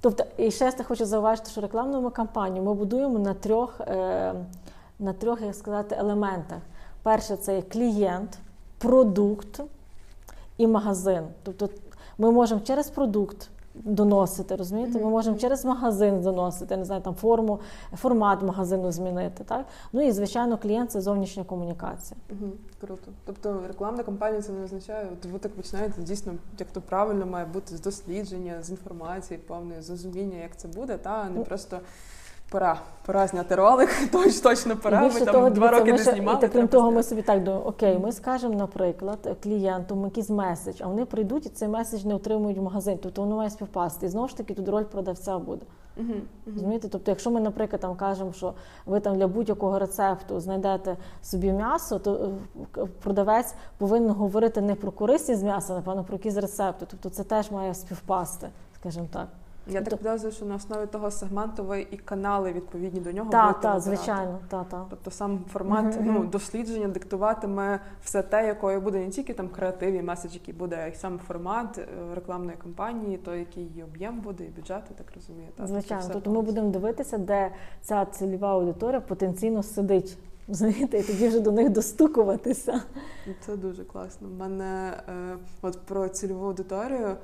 Тобто, і ще я хочу зауважити, що рекламну кампанію ми будуємо на трьох, е, на трьох, як сказати, елементах. Перше, це є клієнт, продукт і магазин. Тобто ми можемо через продукт доносити, розумієте? Ми можемо через магазин доносити, не знаю, там форму, формат магазину змінити. Так? Ну і звичайно, клієнт це зовнішня комунікація.
Угу, круто. Тобто рекламна кампанія це не означає, от ви так починаєте дійсно, як то правильно має бути з дослідження, з інформації, повної зрозуміння, як це буде, та а не
Ну.
просто пора, пора зняти ролик, точ, точно пора. Ми там
того,
два роки
ми
не
ще-
знімали.
так, крім того, ми собі так думаємо, окей, ми скажемо, наприклад, клієнтам якийсь меседж, а вони прийдуть і цей меседж не отримують в магазин. Тобто воно має співпасти. І знову ж таки тут роль продавця буде.
Мгм.
Розумієте? Тобто, якщо ми, наприклад, там кажемо, що ви там для будь-якого рецепту знайдете собі м'ясо, то е, продавець повинен говорити не про корисність м'яса, а, напевно, про якісь рецепти. Тобто це теж має співпасти, скажімо так.
Я так підозрюю, що на основі того сегменту ви і канали відповідні до нього
Так, так, звичайно, так, так.
Тобто сам формат
Мгм,
ну, дослідження диктуватиме все те, якою буде не тільки там креатив і меседж, який буде, а й сам формат е, рекламної кампанії, то який її об'єм буде, і бюджет, я так розумію. та? Тобто
Звичайно, тобто ми будемо дивитися, де ця цільова аудиторія потенційно сидить. Розумієте, і тоді вже до них достукуватися.
Це дуже класно. У мене е, от про цільову аудиторію.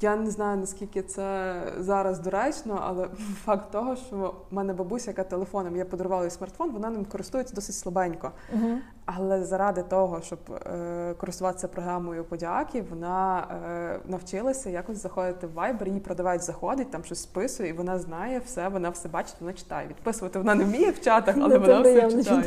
Я не знаю наскільки це зараз доречно, але факт того, що в мене бабуся, яка телефоном я подарувала смартфон, вона ним користується досить слабенько.
Угу.
Але заради того, щоб е, користуватися програмою подяки, вона е, навчилася якось заходити в Viber, її продавець заходить, там щось списує, і вона знає все, вона все бачить, вона читає. Відписувати вона не вміє в чатах, але
Ну,
вона все читає.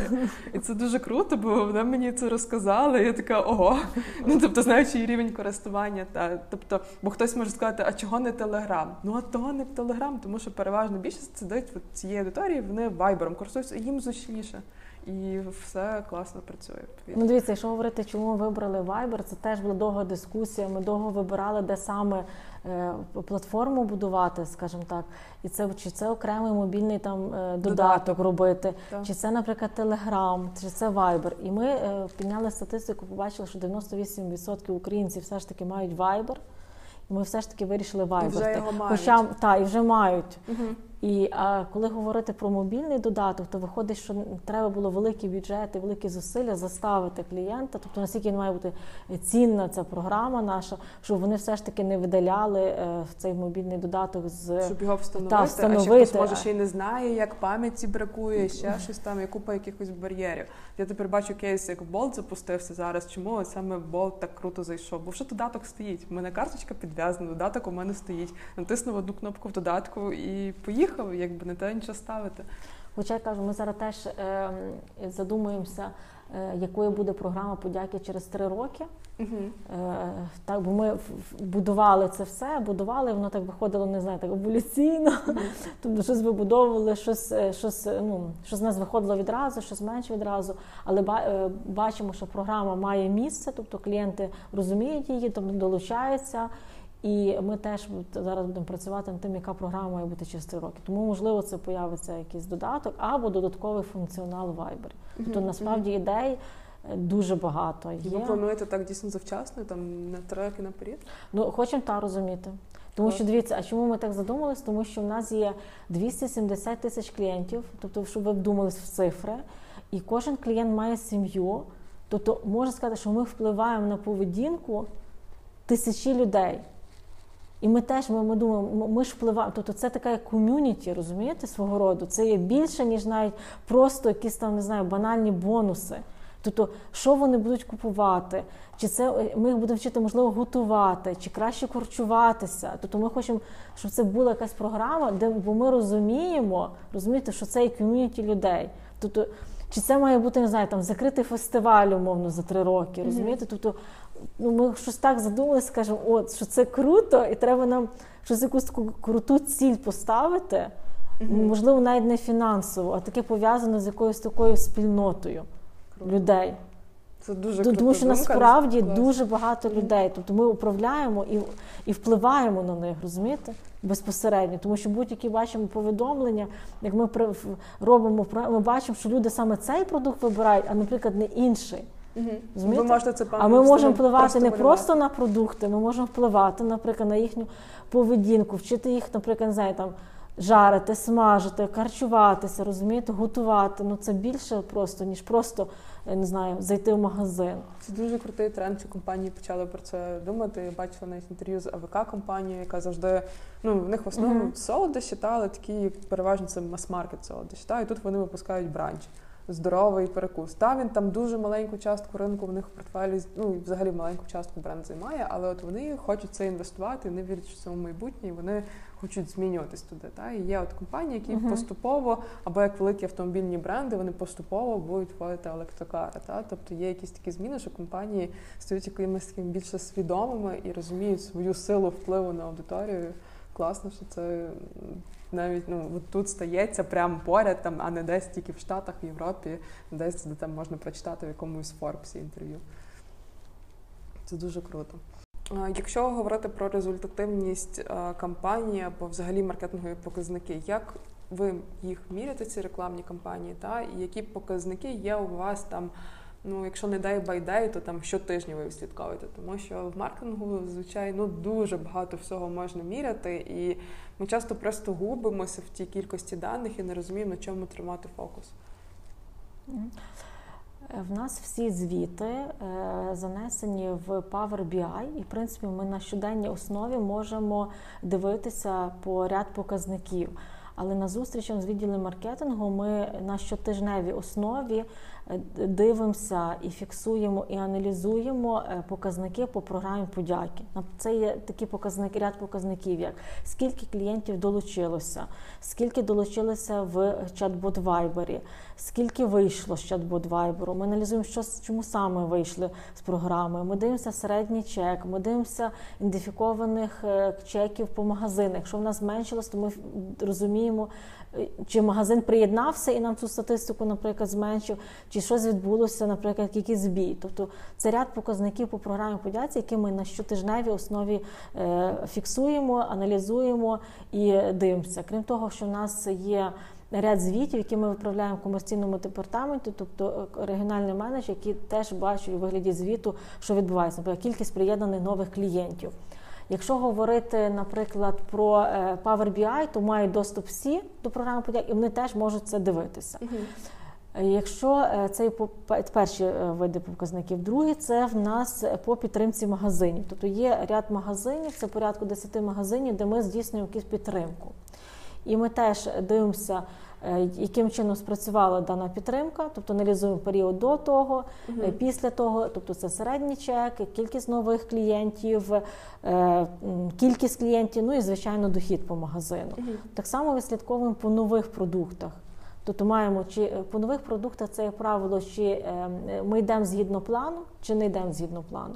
І це дуже круто, бо вона мені це розказала. І я така ого. Ну тобто, знаючи її рівень користування, та тобто, бо хтось може сказати, а чого не Телеграм? Ну а того не Телеграм, тому що переважно більшість сидить цієї аудиторії, вони вайбером користуються, і їм зручніше. І все класно працює.
Ну, дивіться, якщо говорити, чому ми вибрали Viber, це теж була довга дискусія. Ми довго вибирали, де саме е, платформу будувати, скажімо так. І це чи це окремий мобільний там е, додаток,
Додаток.
робити,
Так.
чи це, наприклад, Telegram, чи це Viber. І ми е, підняли статистику, побачили, що 98% українців все ж таки мають Viber. Ми все ж таки вирішили Viber.
вже його мають.
Хоча та і вже мають.
Угу.
І а коли говорити про мобільний додаток, то виходить, що треба було великі бюджети, великі зусилля заставити клієнта, тобто наскільки має бути цінна ця програма наша, щоб вони все ж таки не видаляли е, цей мобільний додаток з
щоб його встановити,
та,
встановити. а ще хтось може ще й не знає, як пам'яті бракує, ще щось там, є купа якихось бар'єрів. Я тепер бачу кейс, як болт запустився зараз. Чому саме болт так круто зайшов? Бо що додаток стоїть? У мене карточка підв'язана, додаток у мене стоїть. Натиснув одну кнопку в додатку і поїхав, якби не те нічого ставити.
Хоча я кажу, ми зараз теж е, задумуємося, е, якою буде програма подяки через три роки. Uh-huh. Е, так, бо ми будували це все, будували, воно так виходило, не знаю, так еволюційно. Uh-huh. Тобто щось вибудовували, щось е, щось, ну, щось з нас виходило відразу, щось менше відразу. Але е, бачимо, що програма має місце, тобто клієнти розуміють її, тобто долучаються. І ми теж зараз будемо працювати над тим, яка програма має бути через три роки. Тому, можливо, це появиться якийсь додаток або додатковий функціонал Viber. Тобто, насправді ідей е, дуже багато. є.
Ви плануєте так дійсно завчасно, там на три роки наперед?
Ну, хочемо та розуміти. Тому що дивіться, а чому ми так задумались? Тому що в нас є 270 тисяч клієнтів, тобто, щоб ви вдумались в цифри, і кожен клієнт має сім'ю. Тобто, можна сказати, що ми впливаємо на поведінку тисячі людей. І ми теж ми, ми думаємо, ми ж впливаємо. Тобто це така як ком'юніті, розумієте, свого роду. Це є більше, ніж навіть просто якісь там не знаю, банальні бонуси. Тобто, що вони будуть купувати, чи це ми їх будемо вчити, можливо, готувати, чи краще корчуватися. Тобто ми хочемо, щоб це була якась програма, де бо ми розуміємо, розумієте, що це і ком'юніті людей. Тобто, чи це має бути не знаю, там закритий фестиваль, умовно, за три роки, розумієте? Тобто ну, ми щось так задумали, скажемо, от що це круто, і треба нам щось якусь таку круту ціль поставити. Mm-hmm. Можливо, навіть не фінансово, а таке пов'язане з якоюсь такою спільнотою Круто. людей.
Це дуже
Тому що
думка,
насправді клас. дуже багато людей. Тобто ми управляємо і і впливаємо на них, розумієте? Безпосередньо. Тому що будь-які бачимо повідомлення, як ми робимо, ми бачимо, що люди саме цей продукт вибирають, а, наприклад, не інший.
Угу. Ви можете це
А ми можемо впливати просто не просто на продукти, ми можемо впливати, наприклад, на їхню поведінку, вчити їх, наприклад, не знаю, там жарити, смажити, харчуватися, розумієте, готувати. Ну це більше просто, ніж просто не знаю, зайти в магазин.
Це дуже крутий тренд. Що компанії почали про це думати. Я бачила навіть інтерв'ю з АВК компанією, яка завжди ну в них в основному uh-huh. солодощі, та, але такі переважно це мас-маркет солодощі. Та, і тут вони випускають бранч здоровий перекус. Та він там дуже маленьку частку ринку в них в портфелі, ну і взагалі маленьку частку бренд займає, але от вони хочуть це інвестувати, вони вірять, що це в майбутнє, і вони хочуть змінюватись туди. Та і є от компанії, які uh-huh. поступово або як великі автомобільні бренди, вони поступово будуть вводити електрокари. Та тобто є якісь такі зміни, що компанії стають якимись таким більше свідомими і розуміють свою силу впливу на аудиторію. Класно, що це навіть ну тут стається прямо поряд, там, а не десь тільки в Штатах, в Європі, десь де там можна прочитати в якомусь Форбсі інтерв'ю. Це дуже круто. Якщо говорити про результативність кампанії або взагалі маркетингові показники, як ви їх міряєте, ці рекламні кампанії, та і які показники є у вас там? Ну, якщо не дай байдай, то там щотижня ви відслідковуєте, тому що в маркетингу, звичайно, дуже багато всього можна міряти, і ми часто просто губимося в тій кількості даних і не розуміємо, на чому тримати фокус.
В нас всі звіти е, занесені в Power BI, і в принципі ми на щоденній основі можемо дивитися по ряд показників. Але на зустрічах з відділом маркетингу ми на щотижневій основі Е, дивимося і фіксуємо і аналізуємо е, показники по програмі подяки. Це є такі показники, ряд показників, як скільки клієнтів долучилося, скільки долучилося в чат-бот Вайбері, скільки вийшло з чат-бот Вайберу. Ми аналізуємо, що чому саме вийшли з програми. Ми дивимося середній чек, ми дивимося ідентифікованих е, чеків по магазинах. Якщо в нас зменшилось, то ми розуміємо чи магазин приєднався і нам цю статистику, наприклад, зменшив, чи щось відбулося, наприклад, якийсь збій. Тобто це ряд показників по програмі подяці, які ми на щотижневій основі е, фіксуємо, аналізуємо і дивимося. Крім того, що в нас є. Ряд звітів, які ми виправляємо в комерційному департаменті, тобто е, регіональний менеджер, які теж бачать у вигляді звіту, що відбувається, наприклад, кількість приєднаних нових клієнтів Якщо говорити, наприклад, про е, Power BI, то мають доступ всі до програми подяк, і вони теж можуть це дивитися. Е, Якщо це перші види показників, другі це в нас по підтримці магазинів. Тобто є ряд магазинів, це порядку 10 магазинів, де ми здійснюємо якусь підтримку. І ми теж дивимося, е, яким чином спрацювала дана підтримка, тобто аналізуємо період до того, е, після того, тобто це середній чек, кількість нових клієнтів, е, кількість клієнтів, ну і звичайно дохід по магазину. Так само вислідковуємо по нових продуктах. Тобто маємо чи по нових продуктах це як правило, чи е, ми йдемо згідно плану, чи не йдемо згідно плану.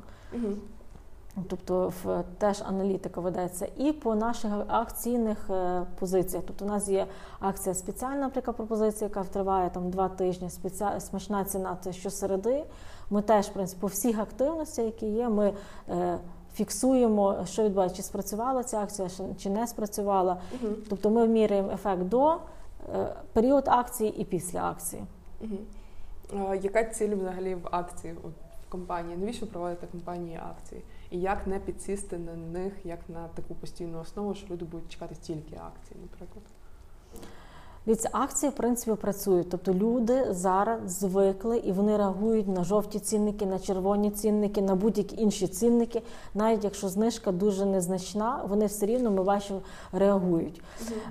Тобто в теж аналітика ведеться і по наших акційних е, позиціях. Тобто у нас є акція спеціальна, наприклад, пропозиція, яка триває там два тижні. Спеціа... Смачна ціна це щосереди. Ми теж в принципі, по всіх активностях, які є, ми е, фіксуємо, що відбувається, чи спрацювала ця акція, чи- не спрацювала. Тобто ми вміряємо ефект до е, період акції і після акції.
Мгм. Е, Яка ціль взагалі в акції в компанії? Навіщо проводити компанії акції? І як не підсісти на них як на таку постійну основу, що люди будуть чекати тільки акції, наприклад?
Дивіться, акції в принципі працюють. Тобто люди зараз звикли і вони реагують на жовті цінники, на червоні цінники, на будь-які інші цінники. Навіть якщо знижка дуже незначна, вони все рівно ми бачимо реагують.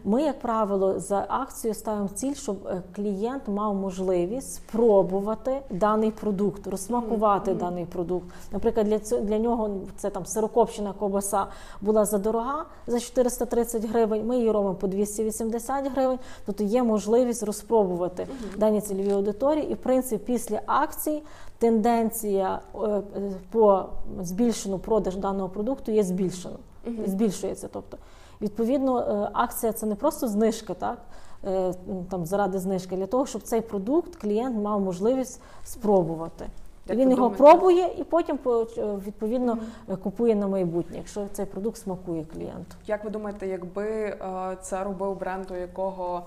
Ми, як правило, за акцією ставимо ціль, щоб е, клієнт мав можливість спробувати даний продукт, розсмакувати даний продукт. Наприклад, для цього для нього це там сирокопчена ковбаса була задорога за 430 гривень. Ми її робимо по 280 гривень. Тобто є можливість розпробувати дані цільові аудиторії. І в принципі, після акцій тенденція е, по збільшену продаж даного продукту є збільшена. Збільшується. Тобто, відповідно, е, акція це не просто знижка, так? е, Там заради знижки, для того, щоб цей продукт клієнт мав можливість спробувати.
Як
Він його
думаєте?
пробує і потім по- відповідно е, купує на майбутнє, якщо цей продукт смакує клієнту.
Як ви думаєте, якби це робив бренд, у якого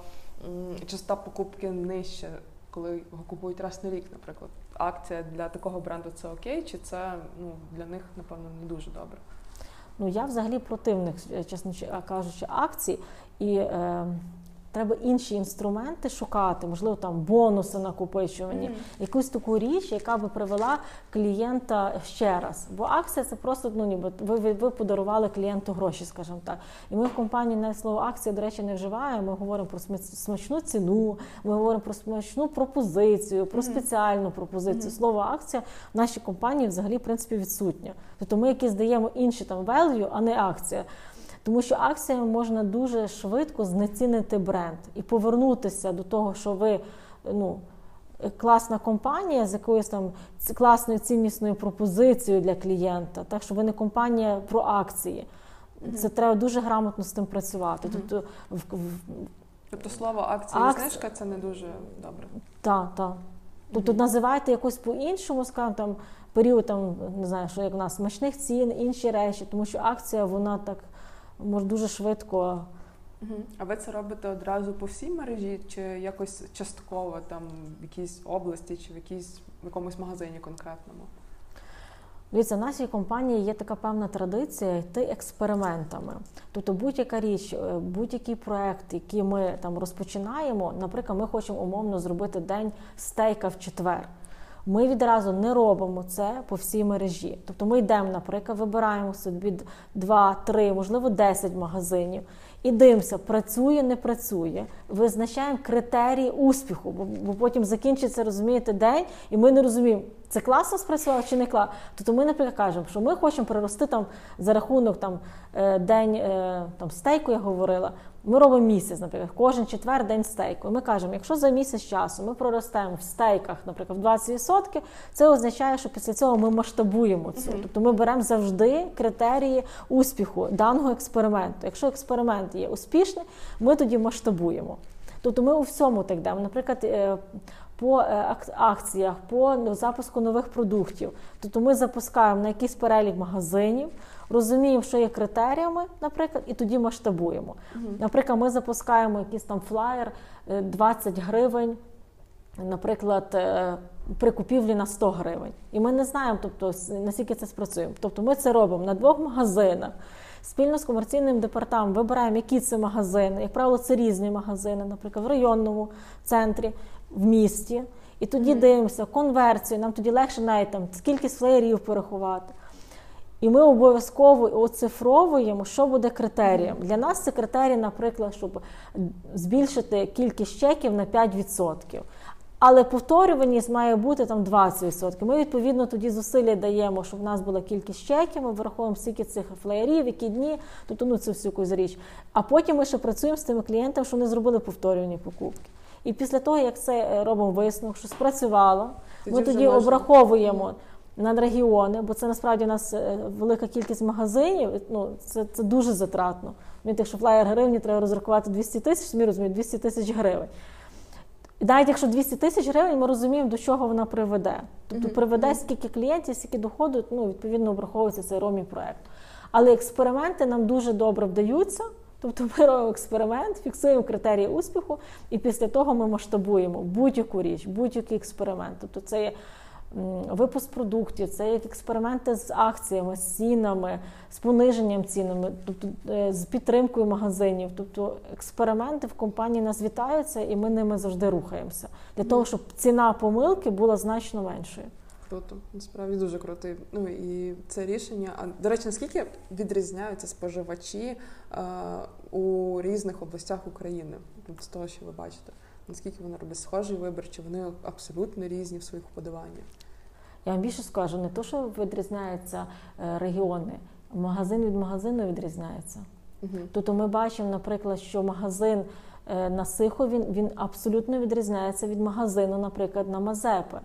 частота покупки нижча, коли його купують раз на рік, наприклад, акція для такого бренду це окей, чи це ну, для них, напевно, не дуже добре?
Ну я взагалі противник, чесно кажучи, акцій, і е, треба інші інструменти шукати, можливо, там бонуси накопичування, якусь таку річ, яка би привела клієнта ще раз. Бо акція це просто ну ніби ви, ви, ви подарували клієнту гроші, скажімо так. І ми в компанії навіть слово акція, до речі, не вживаємо. Ми говоримо про смачну ціну, ми говоримо про смачну пропозицію, про спеціальну пропозицію. Слово акція в нашій компанії взагалі в принципі відсутнє. Тобто ми якісь даємо інші там value, а не акція. Тому що акціями можна дуже швидко знецінити бренд і повернутися до того, що ви ну, класна компанія з якоюсь там класною ціннісною пропозицією для клієнта. Так що ви не компанія про акції. Це треба дуже грамотно з тим працювати. Тобто, в, в,
Тобто слово акція і знижка це не дуже добре.
та, та. Тобто називайте якось по-іншому, скажімо, там період там, не знаю, що як у нас смачних цін, інші речі, тому що акція вона так може дуже швидко.
А ви це робите одразу по всій мережі, чи якось частково там в якійсь області, чи в якійсь в якомусь магазині конкретному?
Дивіться, в нашій компанії є така певна традиція йти експериментами. Тобто будь-яка річ, е, будь-який проект, який ми там розпочинаємо, наприклад, ми хочемо умовно зробити день стейка в четвер. Ми відразу не робимо це по всій мережі. Тобто ми йдемо, наприклад, вибираємо собі 2, 3, можливо, 10 магазинів і дивимося, працює, не працює. Визначаємо критерії успіху, бо, бо потім закінчиться, розумієте, день, і ми не розуміємо, це класно спрацювало чи не класно. Тобто ми, наприклад, кажемо, що ми хочемо прирости там за рахунок там е, день е, там стейку, я говорила. Ми робимо місяць, наприклад, кожен четвер день стейку. І ми кажемо, якщо за місяць часу ми проростемо в стейках, наприклад, в 20%, це означає, що після цього ми масштабуємо це. Тобто ми беремо завжди критерії успіху даного експерименту. Якщо експеримент є успішний, ми тоді масштабуємо. Тобто ми у всьому так йдемо. Наприклад, е, по е, акціях, по запуску нових продуктів. Тобто ми запускаємо на якийсь перелік магазинів, розуміємо, що є критеріями, наприклад, і тоді масштабуємо. Наприклад, ми запускаємо якийсь там флаєр е, 20 гривень. Наприклад, е, при купівлі на 100 гривень. І ми не знаємо, тобто наскільки це спрацює. Тобто ми це робимо на двох магазинах. Спільно з комерційним департаментом вибираємо, які це магазини. Як правило, це різні магазини, наприклад, в районному центрі, в місті. І тоді mm-hmm. дивимося конверсію, нам тоді легше навіть там кількість флеєрів порахувати. І ми обов'язково оцифровуємо, що буде критерієм. Для нас це критерій, наприклад, щоб збільшити кількість чеків на 5%. Але повторюваність має бути там 20%. Ми відповідно тоді зусилля даємо, щоб в нас була кількість чеків, ми враховуємо стільки цих флеєрів, які дні, тобто ну це всю якусь річ. А потім ми ще працюємо з тими клієнтами, що вони зробили повторювані покупки. І після того, як це е, робимо висновок, що спрацювало, тоді ми тоді можна... на регіони, бо це насправді у нас е, велика кількість магазинів. Ну це це дуже затратно. Він якщо флаєр гривні треба розрахувати 200 тисяч, ми розуміємо 200 тисяч гривень. І навіть якщо 200 тисяч гривень, ми розуміємо, до чого вона приведе. Тобто приведе скільки клієнтів, скільки доходу, ну, відповідно обраховується цей ромі проект. Але експерименти нам дуже добре вдаються. Тобто ми робимо експеримент, фіксуємо критерії успіху, і після того ми масштабуємо будь-яку річ, будь-який експеримент. Тобто це є випуск продуктів, це як експерименти з акціями, з цінами, з пониженням цінами, тобто е, з підтримкою магазинів. Тобто експерименти в компанії нас вітаються, і ми ними завжди рухаємося для того, щоб ціна помилки була значно меншою.
Круто, насправді дуже круто. Ну і це рішення. А до речі, наскільки відрізняються споживачі е, у різних областях України з того, що ви бачите? Наскільки вони роблять схожий вибір, чи вони абсолютно різні в своїх вподобаннях?
Я вам більше скажу, не то, що відрізняються е, регіони, магазин від магазину відрізняється. Угу. Тобто ми бачимо, наприклад, що магазин е, на Сихові він абсолютно відрізняється від магазину, наприклад, на Мазепи.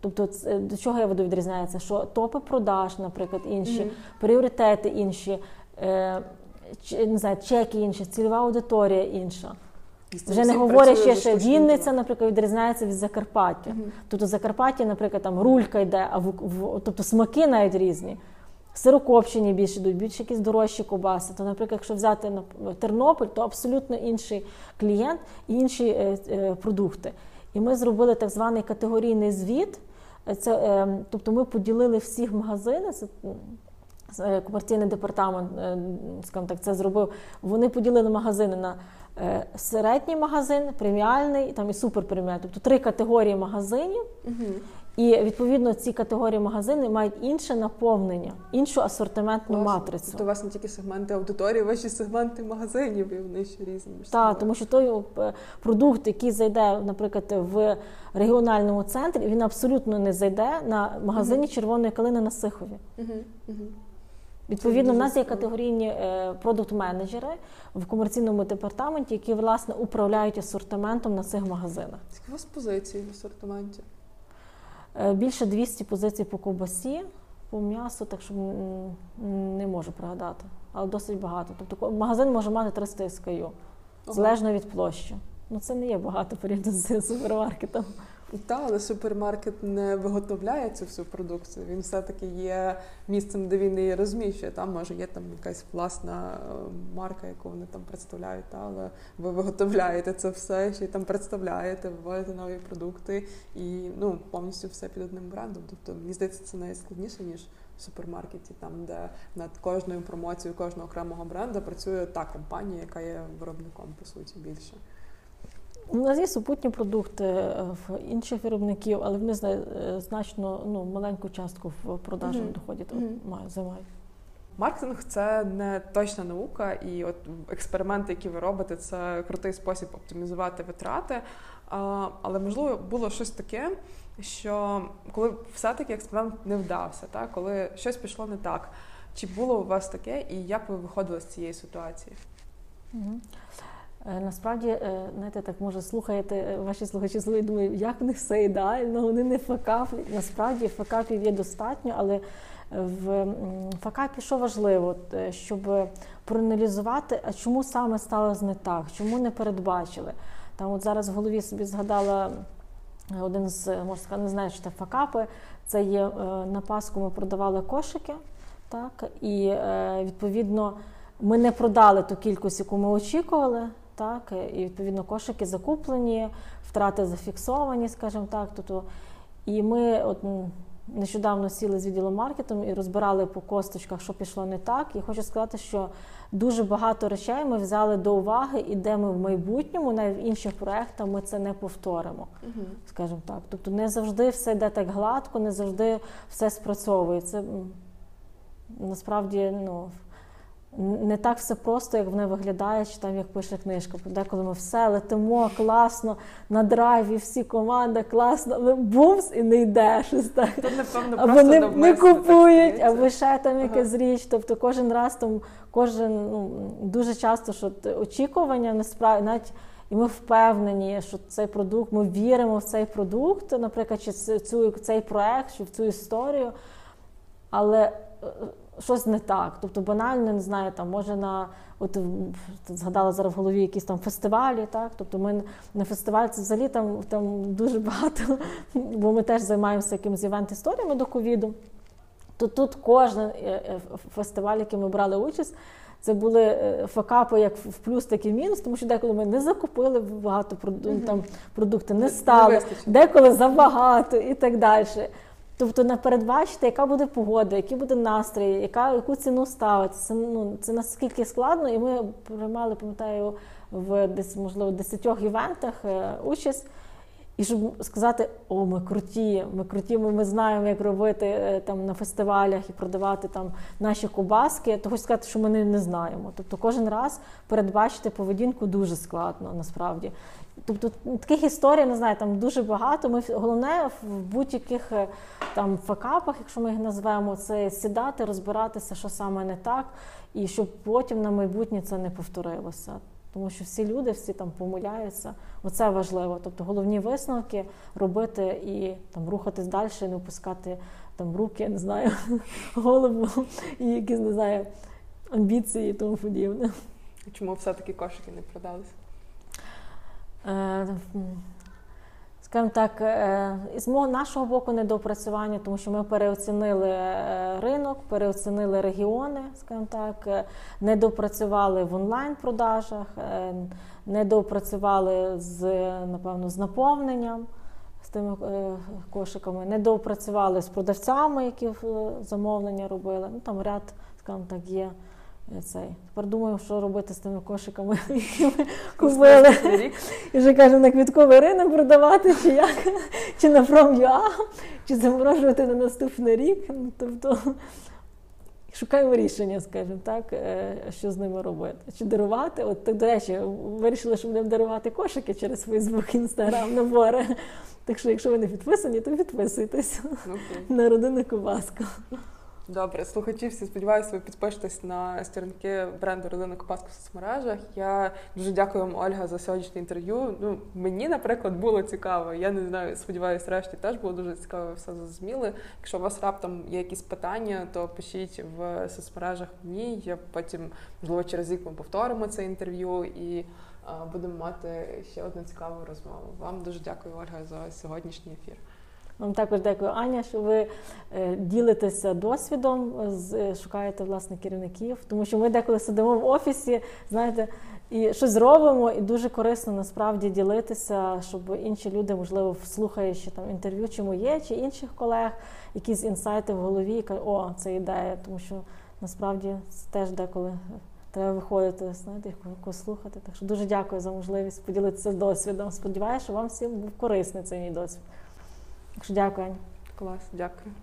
Тобто, е, до чого я веду відрізняється? Що топи продаж, наприклад, інші, mm пріоритети інші, не знаю, чеки інші, цільова аудиторія інша. Вже не говорять ще, що Вінниця, наприклад, відрізняється від Закарпаття. Uh-huh. Тобто Закарпаття, наприклад, там рулька йде, а в, в тобто смаки навіть різні. Сирокопчені більше йдуть, більш якісь дорожчі кобаси. То, наприклад, якщо взяти Тернопіль, то абсолютно інший клієнт і інші е, е, продукти. І ми зробили так званий категорійний звіт. Це, е, Тобто ми поділили всіх магазини. Це, е, комерційний департамент, е, скажімо так, це зробив. Вони поділили магазини на середній магазин, преміальний там і суперпреміальний. Тобто три категорії магазинів. Угу. І відповідно ці категорії магазини мають інше наповнення, іншу асортиментну Класно. матрицю.
Тобто у вас не тільки сегменти аудиторії, ваші сегменти магазинів, і вони ще різні.
Так, тому що той е, продукт, який зайде, наприклад, в регіональному центрі, він абсолютно не зайде на магазині угу. червоної калини на Сихові. Угу. Угу. Відповідно, в нас є категорійні е, продукт-менеджери в комерційному департаменті, які власне управляють асортиментом на цих магазинах.
Скільки у вас позицій в асортименті?
Е, більше 200 позицій по ковбасі, по м'ясу, так що не можу пригадати, але досить багато. Тобто магазин може мати 300 SKU, залежно від площі. Ну це не є багато порівняно з супермаркетом.
Так, але супермаркет не виготовляє цю всю продукцію. Він все-таки є місцем, де він її розміщує. Там може є там якась власна е, марка, яку вони там представляють. Та, але ви виготовляєте це все, ще й там представляєте, виводите нові продукти і ну повністю все під одним брендом. Тобто мені здається, це найскладніше ніж в супермаркеті, там де над кожною промоцією кожного окремого бренду працює та компанія, яка є виробником по суті більше.
У нас є супутні продукти е, в інших виробників, але вони е, значно ну, маленьку частку в продажу mm-hmm. доході mm-hmm. займають.
Маркетинг це не точна наука, і от експерименти, які ви робите, це крутий спосіб оптимізувати витрати. Але можливо було щось таке, що коли все-таки експеримент не вдався, так? коли щось пішло не так. Чи було у вас таке, і як ви виходили з цієї ситуації?
Mm-hmm. Е, насправді, е, знаєте, так може слухаєте е, ваші слухачі слухають, думають, як в них все ідеально, вони не факаплять. Насправді факапів є достатньо, але в факапі що важливо, щоб проаналізувати, а чому саме сталося не так, чому не передбачили. Там от зараз в голові собі згадала один з можна сказати, не знаю, що це факапи. Це є на Пасху ми продавали кошики, так, і відповідно. Ми не продали ту кількість, яку ми очікували так, і відповідно кошики закуплені, втрати зафіксовані, скажімо так. Тобто, І ми от нещодавно сіли з відділом маркетингу і розбирали по косточках, що пішло не так. І хочу сказати, що дуже багато речей ми взяли до уваги, і де ми в майбутньому, навіть в інших проєктах, ми це не повторимо, угу. скажімо так. Тобто не завжди все йде так гладко, не завжди все спрацьовує. Це насправді ну. Не так все просто, як вони виглядає, чи там як пише книжка. Деколи ми все летимо класно на драйві, всі команда класно, але бумс і не йде щось так.
То, напевно,
або не, не купують, або ще там якась річ. Тобто кожен раз там, кожен ну дуже часто, що очікування насправді навіть. І ми впевнені, що цей продукт, ми віримо в цей продукт, наприклад, чи цю цей проект, чи в цю історію. Але е, щось не так. Тобто банально не знаю, там може на от згадала зараз в голові якісь там фестивалі, так тобто ми на фестивалі це взагалі там там дуже багато, бо ми теж займаємося якимось івент-історіями до ковіду. То тут кожен е, е, фестиваль, який ми брали участь. Це були е, факапи як в плюс, так і в мінус, тому що деколи ми не закупили багато там продукти, не стали, деколи забагато і так далі. Тобто не передбачити, яка буде погода, який буде настрій, яка яку ціну ставити. Це ну це наскільки складно, і ми приймали, пам'ятаю, в десь можливо десятьох івентах е, участь. І щоб сказати, о, ми круті, ми круті, ми, ми знаємо, як робити е, там на фестивалях і продавати там наші кубаски, то хочу сказати, що ми не, не знаємо. Тобто кожен раз передбачити поведінку дуже складно насправді. Тобто таких історій не знаю, там дуже багато. Ми головне в будь-яких е, там факапах, якщо ми їх назвемо, це сідати, розбиратися, що саме не так, і щоб потім на майбутнє це не повторилося. Тому що всі люди, всі там помиляються. Оце важливо. Тобто головні висновки робити і там рухатись далі, не опускати там руки, не знаю, голову і якісь не знаю амбіції і тому подібне.
Чому все-таки кошики не продалися?
Е, скажімо так, е, з нашого боку недоопрацювання, тому що ми переоцінили е, ринок, переоцінили регіони, скажімо так, недопрацювали в онлайн-продажах, недопрацювали з напевно з наповненням з тими кошиками, недопрацювали з продавцями, які замовлення робили. Ну там ряд, скажімо так, є. Цей. Тепер думаю, що робити з тими кошиками, які ми купили. І вже кажемо, на квітковий ринок продавати, чи як, чи на From.ua, чи заморожувати на наступний рік. Ну, Тобто шукаємо рішення, скажімо так, е, що з ними робити. Чи дарувати? От, До речі, вирішили, що будемо дарувати кошики через Facebook, Instagram, набори. Так що, якщо ви не підписані, то підписуйтесь okay. на родину Коваска.
Добре, слухачі, всі сподіваюся, ви підпишетесь на сторінки бренду Родина Копаска в соцмережах. Я дуже дякую вам, Ольга, за сьогоднішнє інтерв'ю. Ну, мені, наприклад, було цікаво. Я не знаю, сподіваюся, решті теж було дуже цікаво, все зрозуміли. Якщо у вас раптом є якісь питання, то пишіть в соцмережах мені. Я потім, можливо, через рік ми повторимо це інтерв'ю і а, будемо мати ще одну цікаву розмову. Вам дуже дякую, Ольга, за сьогоднішній ефір.
Вам також дякую, Аня, що ви е, ділитеся досвідом, е, шукаєте власне керівників, тому що ми деколи сидимо в офісі, знаєте, і щось робимо, і дуже корисно насправді ділитися, щоб інші люди, можливо, слухаючи там інтерв'ю, чи моє, чи інших колег, якісь інсайти в голові, і кажуть, о, це ідея, тому що насправді це теж деколи. Треба виходити, знаєте, когось слухати. Так що дуже дякую за можливість поділитися досвідом. Сподіваюся, що вам всім був корисний цей мій досвід. Так що дякую.
Клас, дякую.